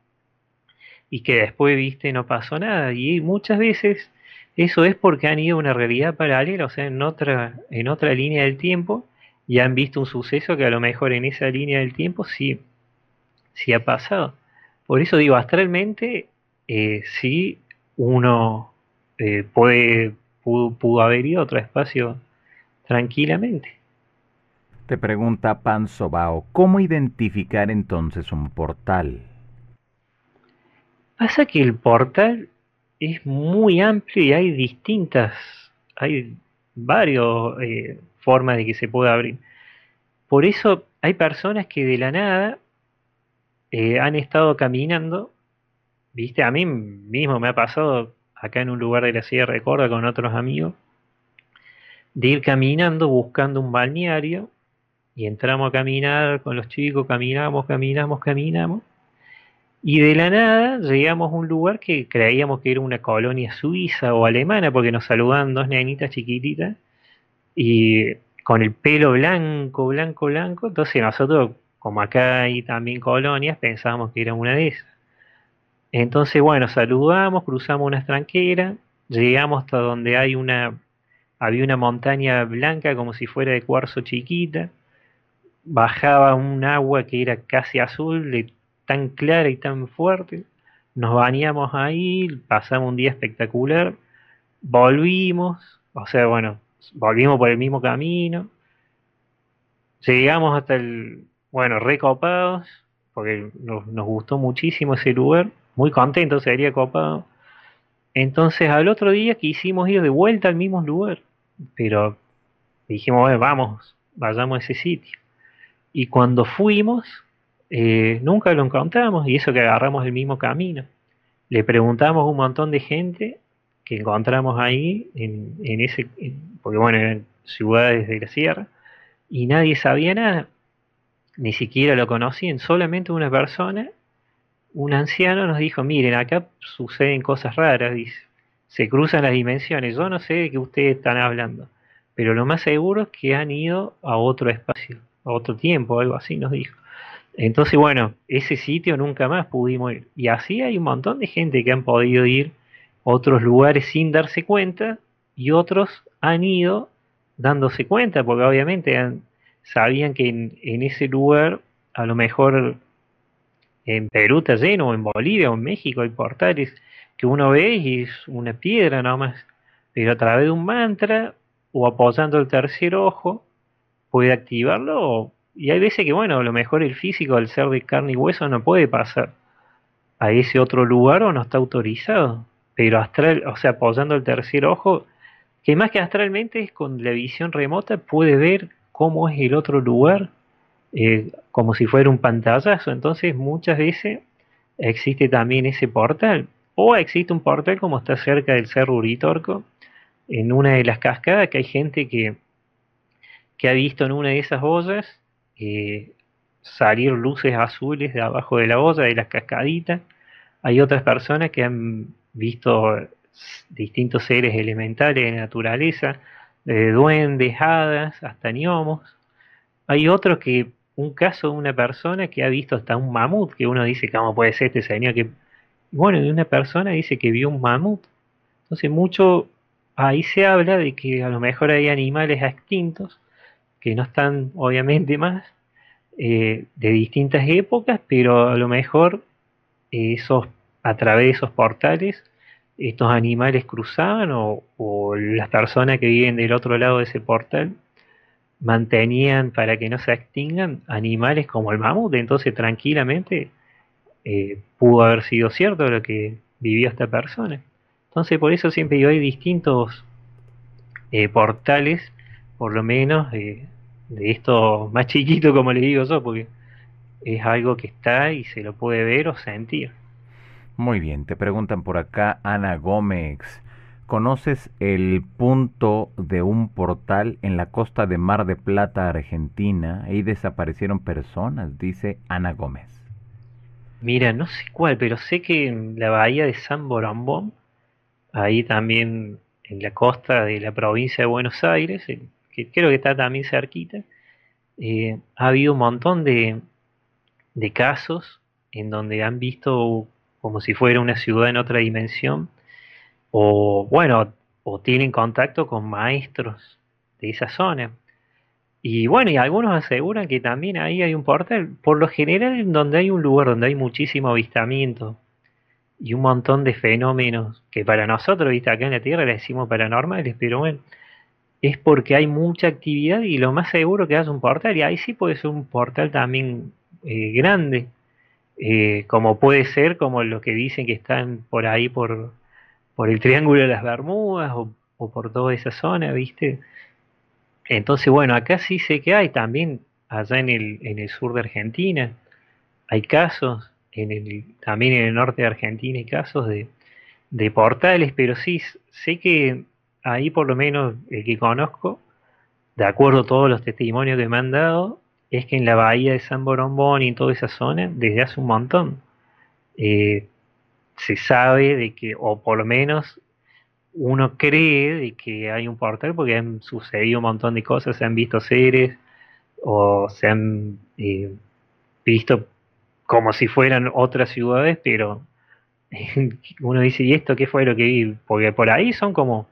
y que después, viste, no pasó nada. Y muchas veces eso es porque han ido a una realidad paralela, o sea, en otra, en otra línea del tiempo, y han visto un suceso que a lo mejor en esa línea del tiempo sí, sí ha pasado. Por eso digo, astralmente, eh, sí uno eh, puede, pudo, haber ido a otro espacio tranquilamente. Te pregunta Panzobao, ¿cómo identificar entonces un portal? Pasa que el portal es muy amplio y hay distintas, hay varias eh, formas de que se pueda abrir. Por eso hay personas que de la nada eh, han estado caminando, viste, a mí mismo me ha pasado acá en un lugar de la Sierra de Córdoba con otros amigos, de ir caminando buscando un balneario y entramos a caminar con los chicos, caminamos, caminamos, caminamos y de la nada llegamos a un lugar que creíamos que era una colonia suiza o alemana, porque nos saludaban dos nenitas chiquititas, y con el pelo blanco, blanco, blanco. Entonces nosotros, como acá hay también colonias, pensábamos que era una de esas. Entonces, bueno, saludamos, cruzamos una tranquera, llegamos hasta donde hay una, había una montaña blanca como si fuera de cuarzo chiquita, bajaba un agua que era casi azul, tan clara y tan fuerte. Nos bañamos ahí, pasamos un día espectacular, volvimos, o sea, bueno, volvimos por el mismo camino, llegamos hasta el, bueno, recopados, porque nos, gustó muchísimo ese lugar, muy contentos, sería copado. Entonces al otro día quisimos ir de vuelta al mismo lugar, pero dijimos, vamos, vayamos a ese sitio. Y cuando fuimos, eh, nunca lo encontramos y eso que agarramos el mismo camino. Le preguntamos a un montón de gente que encontramos ahí, en, ese, porque bueno, eran ciudades de la sierra, y nadie sabía nada, ni siquiera lo conocían, solamente una persona, un anciano nos dijo, miren, acá suceden cosas raras, dice, se cruzan las dimensiones, yo no sé de qué ustedes están hablando, pero lo más seguro es que han ido a otro espacio, a otro tiempo, algo así nos dijo. Entonces, bueno, ese sitio nunca más pudimos ir. Y así hay un montón de gente que han podido ir a otros lugares sin darse cuenta y otros han ido dándose cuenta, porque obviamente sabían que en, ese lugar, a lo mejor en Perú está lleno, o en Bolivia, o en México, hay portales que uno ve y es una piedra nomás, pero a través de un mantra o apoyando el tercer ojo puede activarlo y hay veces que, bueno, a lo mejor el físico, al ser de carne y hueso, no puede pasar a ese otro lugar o no está autorizado. Pero astral, o sea, apoyando el tercer ojo, que más que astralmente es con la visión remota, puede ver cómo es el otro lugar, eh, como si fuera un pantallazo. Entonces, muchas veces existe también ese portal. O existe un portal como está cerca del Cerro Uritorco, en una de las cascadas, que hay gente que, que ha visto en una de esas ollas eh, salir luces azules de abajo de la olla, de las cascaditas. Hay otras personas que han visto distintos seres elementales de naturaleza, de duendes, hadas, hasta gnomos. Hay otro que, un caso de una persona que ha visto hasta un mamut, que uno dice, ¿cómo puede ser este señor? que Bueno, una persona dice que vio un mamut Entonces mucho ahí se habla de que a lo mejor hay animales extintos que no están obviamente más eh, de distintas épocas, pero a lo mejor esos a través de esos portales estos animales cruzaban o, las personas que viven del otro lado de ese portal mantenían para que no se extingan animales como el mamut, entonces tranquilamente eh, pudo haber sido cierto lo que vivió esta persona. Entonces por eso siempre hay distintos eh, portales, por lo menos de esto más chiquito como le digo yo, porque es algo que está y se lo puede ver o sentir. Muy bien, te preguntan por acá Ana Gómez. ¿Conoces el punto de un portal en la costa de Mar de Plata, Argentina? Ahí desaparecieron personas, dice Ana Gómez. Mira, no sé cuál, pero sé que en la bahía de San Borambón, ahí también en la costa de la provincia de Buenos Aires, que creo que está también cerquita, eh, ha habido un montón de, de casos en donde han visto como si fuera una ciudad en otra dimensión, o bueno, o tienen contacto con maestros de esa zona. Y bueno, y algunos aseguran que también ahí hay un portal, por lo general en donde hay un lugar donde hay muchísimo avistamiento y un montón de fenómenos que para nosotros, viste, acá en la Tierra le decimos paranormales, pero bueno, es porque hay mucha actividad y lo más seguro que es un portal, y ahí sí puede ser un portal también eh, grande, eh, como puede ser como lo que dicen que están por ahí por, por el Triángulo de las Bermudas o, por toda esa zona, ¿viste? Entonces, bueno, acá sí sé que hay también, allá en el, en el sur de Argentina, hay casos, en el, también en el norte de Argentina hay casos de, de portales, pero sí sé que ahí por lo menos el que conozco, de acuerdo a todos los testimonios que me han dado, es que en la bahía de San Borombón y en toda esa zona, desde hace un montón, eh, se sabe de que, o por lo menos uno cree de que hay un portal porque han sucedido un montón de cosas, se han visto seres o se han eh, visto como si fueran otras ciudades, pero uno dice, ¿y esto qué fue lo que vi? Porque por ahí son como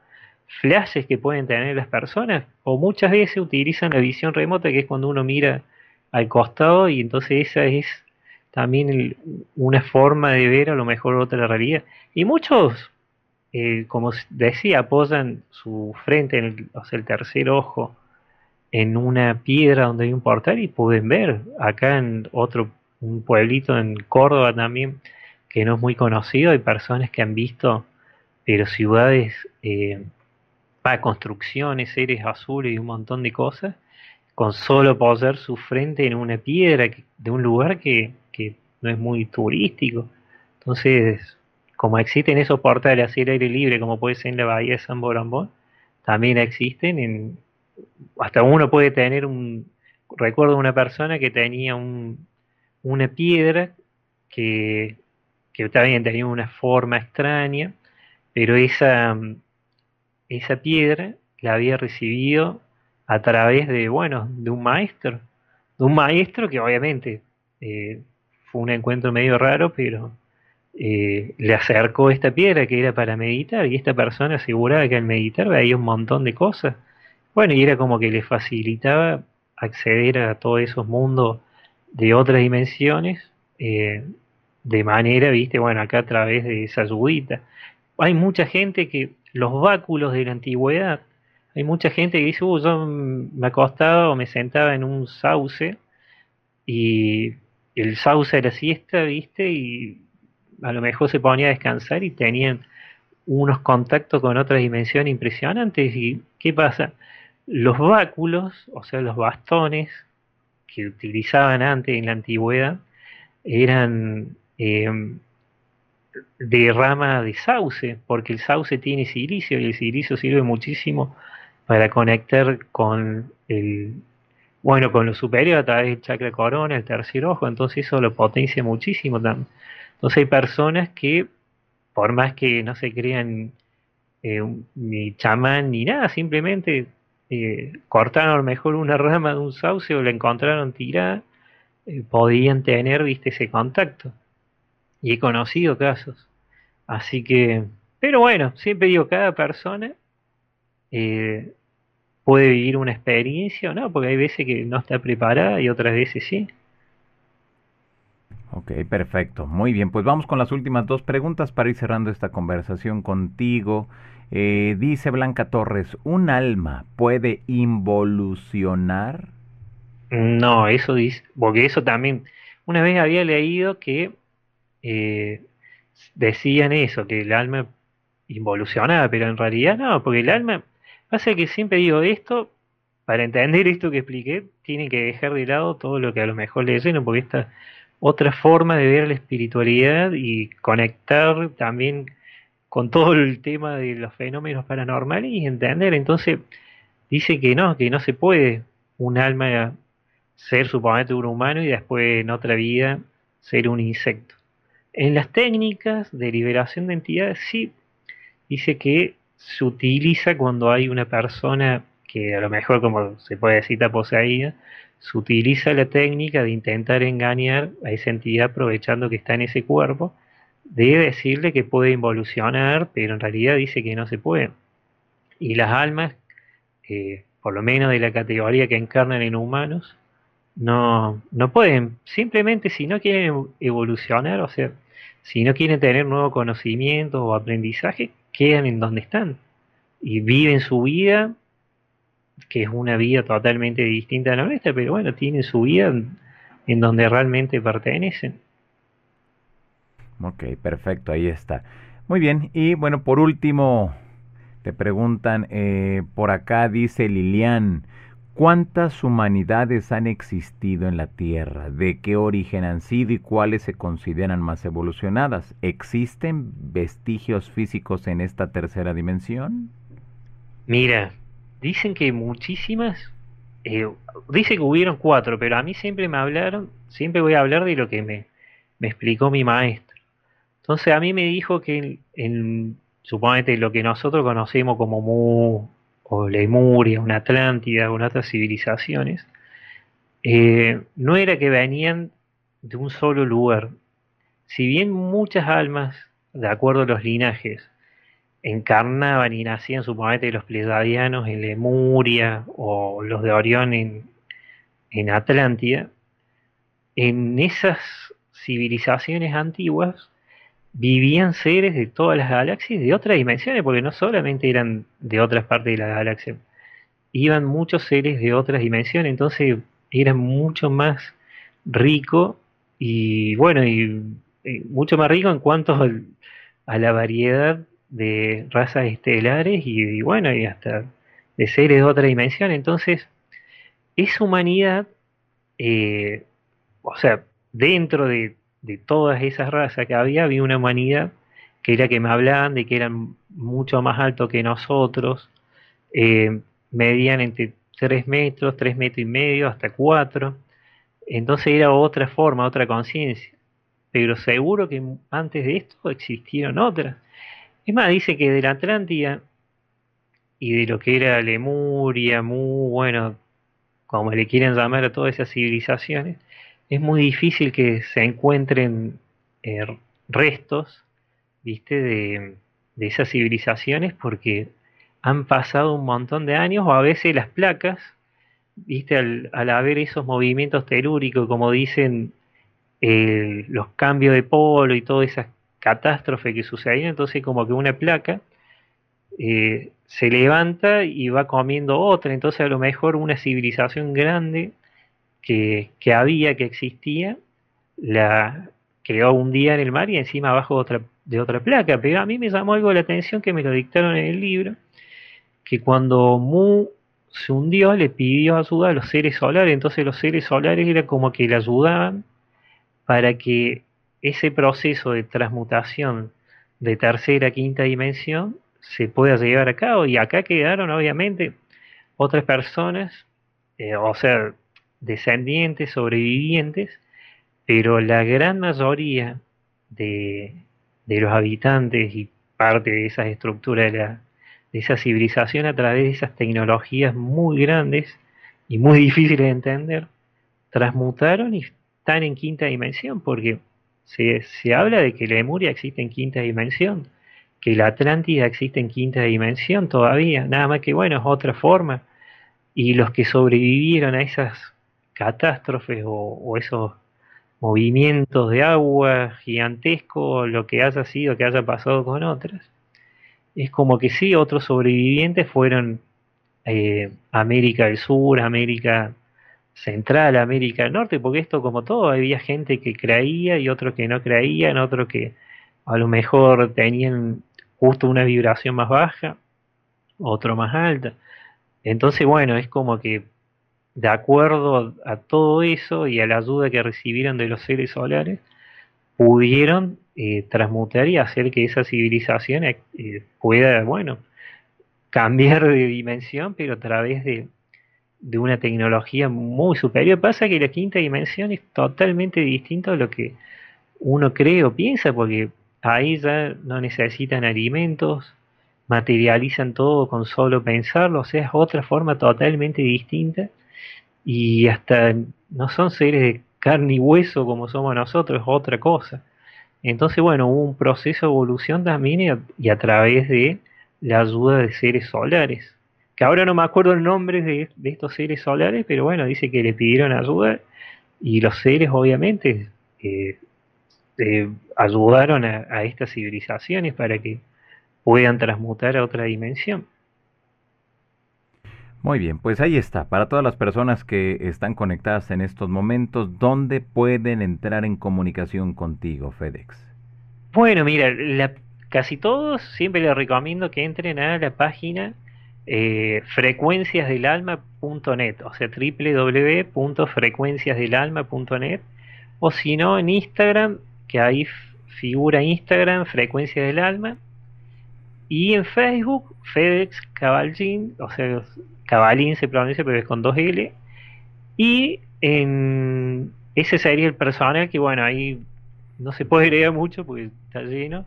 flashes que pueden tener las personas, o muchas veces utilizan la visión remota, que es cuando uno mira al costado y entonces esa es también una forma de ver a lo mejor otra realidad. Y muchos, eh, como decía, apoyan su frente, en el, o sea, el tercer ojo, en una piedra donde hay un portal y pueden ver. Acá en otro, un pueblito en Córdoba también, que no es muy conocido, hay personas que han visto, pero ciudades, eh, para construcciones, seres azules y un montón de cosas, con solo poner su frente en una piedra de un lugar que, no es muy turístico. Entonces, como existen esos portales así al aire libre, como puede ser en la bahía de San Borambón, también existen en, hasta uno puede tener un, recuerdo una persona que tenía un, una piedra que, que también tenía una forma extraña, pero esa, esa piedra la había recibido a través de, bueno, de un maestro, de un maestro que obviamente eh, fue un encuentro medio raro, pero eh, le acercó esta piedra que era para meditar y esta persona aseguraba que al meditar veía un montón de cosas. Bueno, y era como que le facilitaba acceder a todos esos mundos de otras dimensiones eh, de manera, viste, bueno, acá a través de esa ayudita. Hay mucha gente que los báculos de la antigüedad hay mucha gente que dice, uh, yo me acostaba o me sentaba en un sauce y el sauce era siesta, ¿viste? Y a lo mejor se ponía a descansar y tenían unos contactos con otras dimensiones impresionantes. ¿Y qué pasa? Los báculos, o sea, los bastones que utilizaban antes en la antigüedad, eran em, de rama de sauce, porque el sauce tiene silicio y el silicio sirve muchísimo para conectar con el bueno con lo superior a través del chakra corona, el tercer ojo, entonces eso lo potencia muchísimo también. Entonces hay personas que, por más que no se crean eh, ni chamán ni nada, simplemente eh, cortaron a lo mejor una rama de un sauce o la encontraron tirada, eh, podían tener, viste, ese contacto. Y he conocido casos. Así que Pero bueno, siempre digo, cada persona eh, puede vivir una experiencia no, porque hay veces que no está preparada y otras veces sí. Ok, perfecto. Muy bien, pues vamos con las últimas dos preguntas para ir cerrando esta conversación contigo. Eh, dice Blanca Torres, ¿un alma puede involucionar? No, eso dice, porque eso también, una vez había leído que eh, decían eso, que el alma involucionaba, pero en realidad no, porque el alma, pasa que siempre digo esto, para entender esto que expliqué, tienen que dejar de lado todo lo que a lo mejor le lleno, porque esta otra forma de ver la espiritualidad y conectar también con todo el tema de los fenómenos paranormales y entender. Entonces, dice que no, que no se puede un alma ser supuestamente un humano y después en otra vida ser un insecto. En las técnicas de liberación de entidades sí dice que se utiliza cuando hay una persona que a lo mejor como se puede decir está poseída, se utiliza la técnica de intentar engañar a esa entidad aprovechando que está en ese cuerpo, de decirle que puede involucionar, pero en realidad dice que no se puede. Y las almas, eh, por lo menos de la categoría que encarnan en humanos, no, no pueden, simplemente si no quieren evolucionar, o sea, si no quieren tener nuevo conocimiento o aprendizaje, quedan en donde están y viven su vida, que es una vida totalmente distinta a la nuestra, pero bueno, tienen su vida en, donde realmente pertenecen. Ok, perfecto, ahí está. Muy bien, y bueno, por último, te preguntan, eh, por acá dice Lilian, ¿Cuántas humanidades han existido en la Tierra? ¿De qué origen han sido y cuáles se consideran más evolucionadas? ¿Existen vestigios físicos en esta tercera dimensión? Mira, dicen que muchísimas, eh, dice que hubieron cuatro, pero a mí siempre me hablaron, siempre voy a hablar de lo que me, me explicó mi maestro. Entonces a mí me dijo que en, en lo que nosotros conocemos como Mu, o Lemuria, una Atlántida, o otras civilizaciones, eh, no era que venían de un solo lugar. Si bien muchas almas, de acuerdo a los linajes, encarnaban y nacían supuestamente los pleyadianos en Lemuria o los de Orión en, en Atlántida, en esas civilizaciones antiguas vivían seres de todas las galaxias de otras dimensiones, porque no solamente eran de otras partes de la galaxia, iban muchos seres de otras dimensiones, entonces era mucho más rico y bueno, y, mucho más rico en cuanto a la variedad de razas estelares y, bueno, y hasta de seres de otra dimensión. Entonces, esa humanidad, eh, o sea, dentro de de todas esas razas que había, había una humanidad que era que me hablaban de que eran mucho más altos que nosotros, eh, medían entre 3 metros, 3 metros y medio, hasta 4. Entonces era otra forma, otra conciencia. Pero seguro que antes de esto existieron otras. Es más, dice que de la Atlántida y de lo que era Lemuria, Mu, bueno, como le quieren llamar a todas esas civilizaciones, es muy difícil que se encuentren eh, restos, viste, de, esas civilizaciones porque han pasado un montón de años o a veces las placas, viste, al, haber esos movimientos telúricos, como dicen, los cambios de polo y toda esa catástrofe que sucedió, entonces como que una placa eh, se levanta y va comiendo otra, entonces a lo mejor una civilización grande que, había, que existía, la quedó un día en el mar y encima abajo de otra, placa. Pero a mí me llamó algo la atención que me lo dictaron en el libro, que cuando Mu se hundió le pidió ayuda a los seres solares, entonces los seres solares era como que le ayudaban para que ese proceso de transmutación de tercera a quinta dimensión se pueda llevar a cabo. Y acá quedaron obviamente otras personas, eh, o sea, descendientes, sobrevivientes, pero la gran mayoría de, los habitantes y parte de esas estructuras de, la, de esa civilización a través de esas tecnologías muy grandes y muy difíciles de entender, transmutaron y están en quinta dimensión, porque se, se habla de que la Lemuria existe en quinta dimensión, que la Atlántida existe en quinta dimensión todavía, nada más que bueno, es otra forma. Y los que sobrevivieron a esas catástrofes o, esos movimientos de agua gigantescos, lo que haya sido, que haya pasado con otras, es como que sí, otros sobrevivientes fueron eh, América del Sur, América Central, América del Norte, porque esto como todo, había gente que creía y otros que no creían, otros que a lo mejor tenían justo una vibración más baja, otro más alta. Entonces, bueno, es como que de acuerdo a todo eso y a la ayuda que recibieron de los seres solares, pudieron eh, transmutar y hacer que esa civilización eh, pueda, bueno, cambiar de dimensión, pero a través de, de una tecnología muy superior. Pasa que la quinta dimensión es totalmente distinta a lo que uno cree o piensa, porque ahí ya no necesitan alimentos, materializan todo con solo pensarlo, o sea, es otra forma totalmente distinta y hasta no son seres de carne y hueso como somos nosotros, es otra cosa. Entonces, bueno, hubo un proceso de evolución también y a, través de la ayuda de seres solares. Que ahora no me acuerdo el nombre de, estos seres solares, pero bueno, dice que le pidieron ayuda y los seres obviamente eh, eh, ayudaron a estas civilizaciones para que puedan transmutar a otra dimensión. Muy bien, pues ahí está. Para todas las personas que están conectadas en estos momentos, ¿dónde pueden entrar en comunicación contigo, FedEx? Bueno, mira, casi todos siempre les recomiendo que entren a la página eh, frecuenciasdelalma.net, o sea, www.frecuenciasdelalma.net, o si no, en Instagram, que ahí figura Instagram, Frecuencias del Alma, y en Facebook, FedEx Cabalín, o sea, Cabalín se pronuncia, pero es con dos L. Y en ese sería el personal que, bueno, ahí no se puede agregar mucho porque está lleno.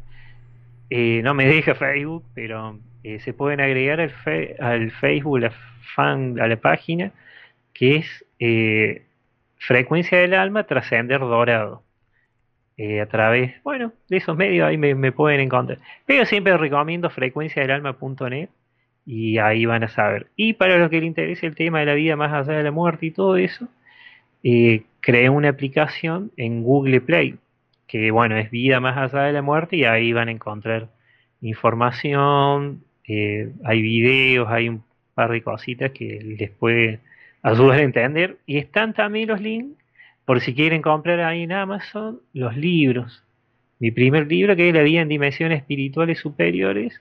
Eh, no me deja Facebook, pero eh, se pueden agregar al, Facebook, a la página, que es eh, Frecuencia del Alma Trascender Dorado. A través, bueno, de esos medios ahí me, pueden encontrar. Pero siempre recomiendo frecuenciadelalma.net y ahí van a saber. Y para los que les interese el tema de la vida más allá de la muerte y todo eso, eh, creé una aplicación en Google Play, que bueno, es vida más allá de la muerte y ahí van a encontrar información, eh, hay videos, hay un par de cositas que les puede ayudar a entender. Y están también los links por si quieren comprar ahí en Amazon los libros. Mi primer libro que es La vida en dimensiones espirituales superiores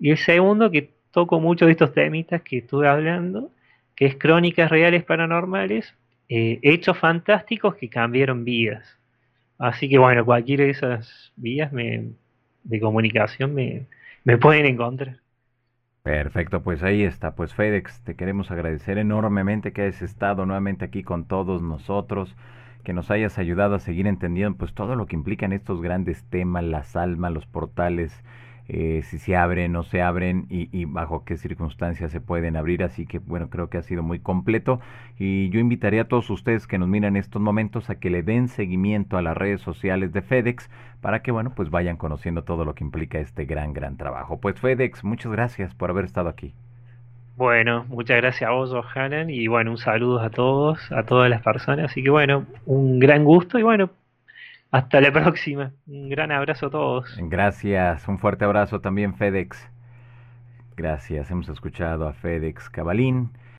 y el segundo que toco mucho de estos temitas que estuve hablando, que es Crónicas Reales Paranormales, eh, hechos fantásticos que cambiaron vidas. Así que bueno, cualquiera de esas vías de comunicación me, me pueden encontrar. Perfecto, pues ahí está. Pues FedEx, te queremos agradecer enormemente que hayas estado nuevamente aquí con todos nosotros que nos hayas ayudado a seguir entendiendo pues todo lo que implican estos grandes temas, las almas, los portales, eh, si se abren, no se abren y, bajo qué circunstancias se pueden abrir. Así que bueno, creo que ha sido muy completo y yo invitaría a todos ustedes que nos miran en estos momentos a que le den seguimiento a las redes sociales de FedEx para que bueno, pues vayan conociendo todo lo que implica este gran, gran trabajo. Pues FedEx, muchas gracias por haber estado aquí. Bueno, muchas gracias a vos, Johanan, y bueno, un saludo a todos, a todas las personas. Así que bueno, un gran gusto y bueno, hasta la próxima. Un gran abrazo a todos. Gracias, un fuerte abrazo también, FedEx. Gracias, hemos escuchado a FedEx Cabalín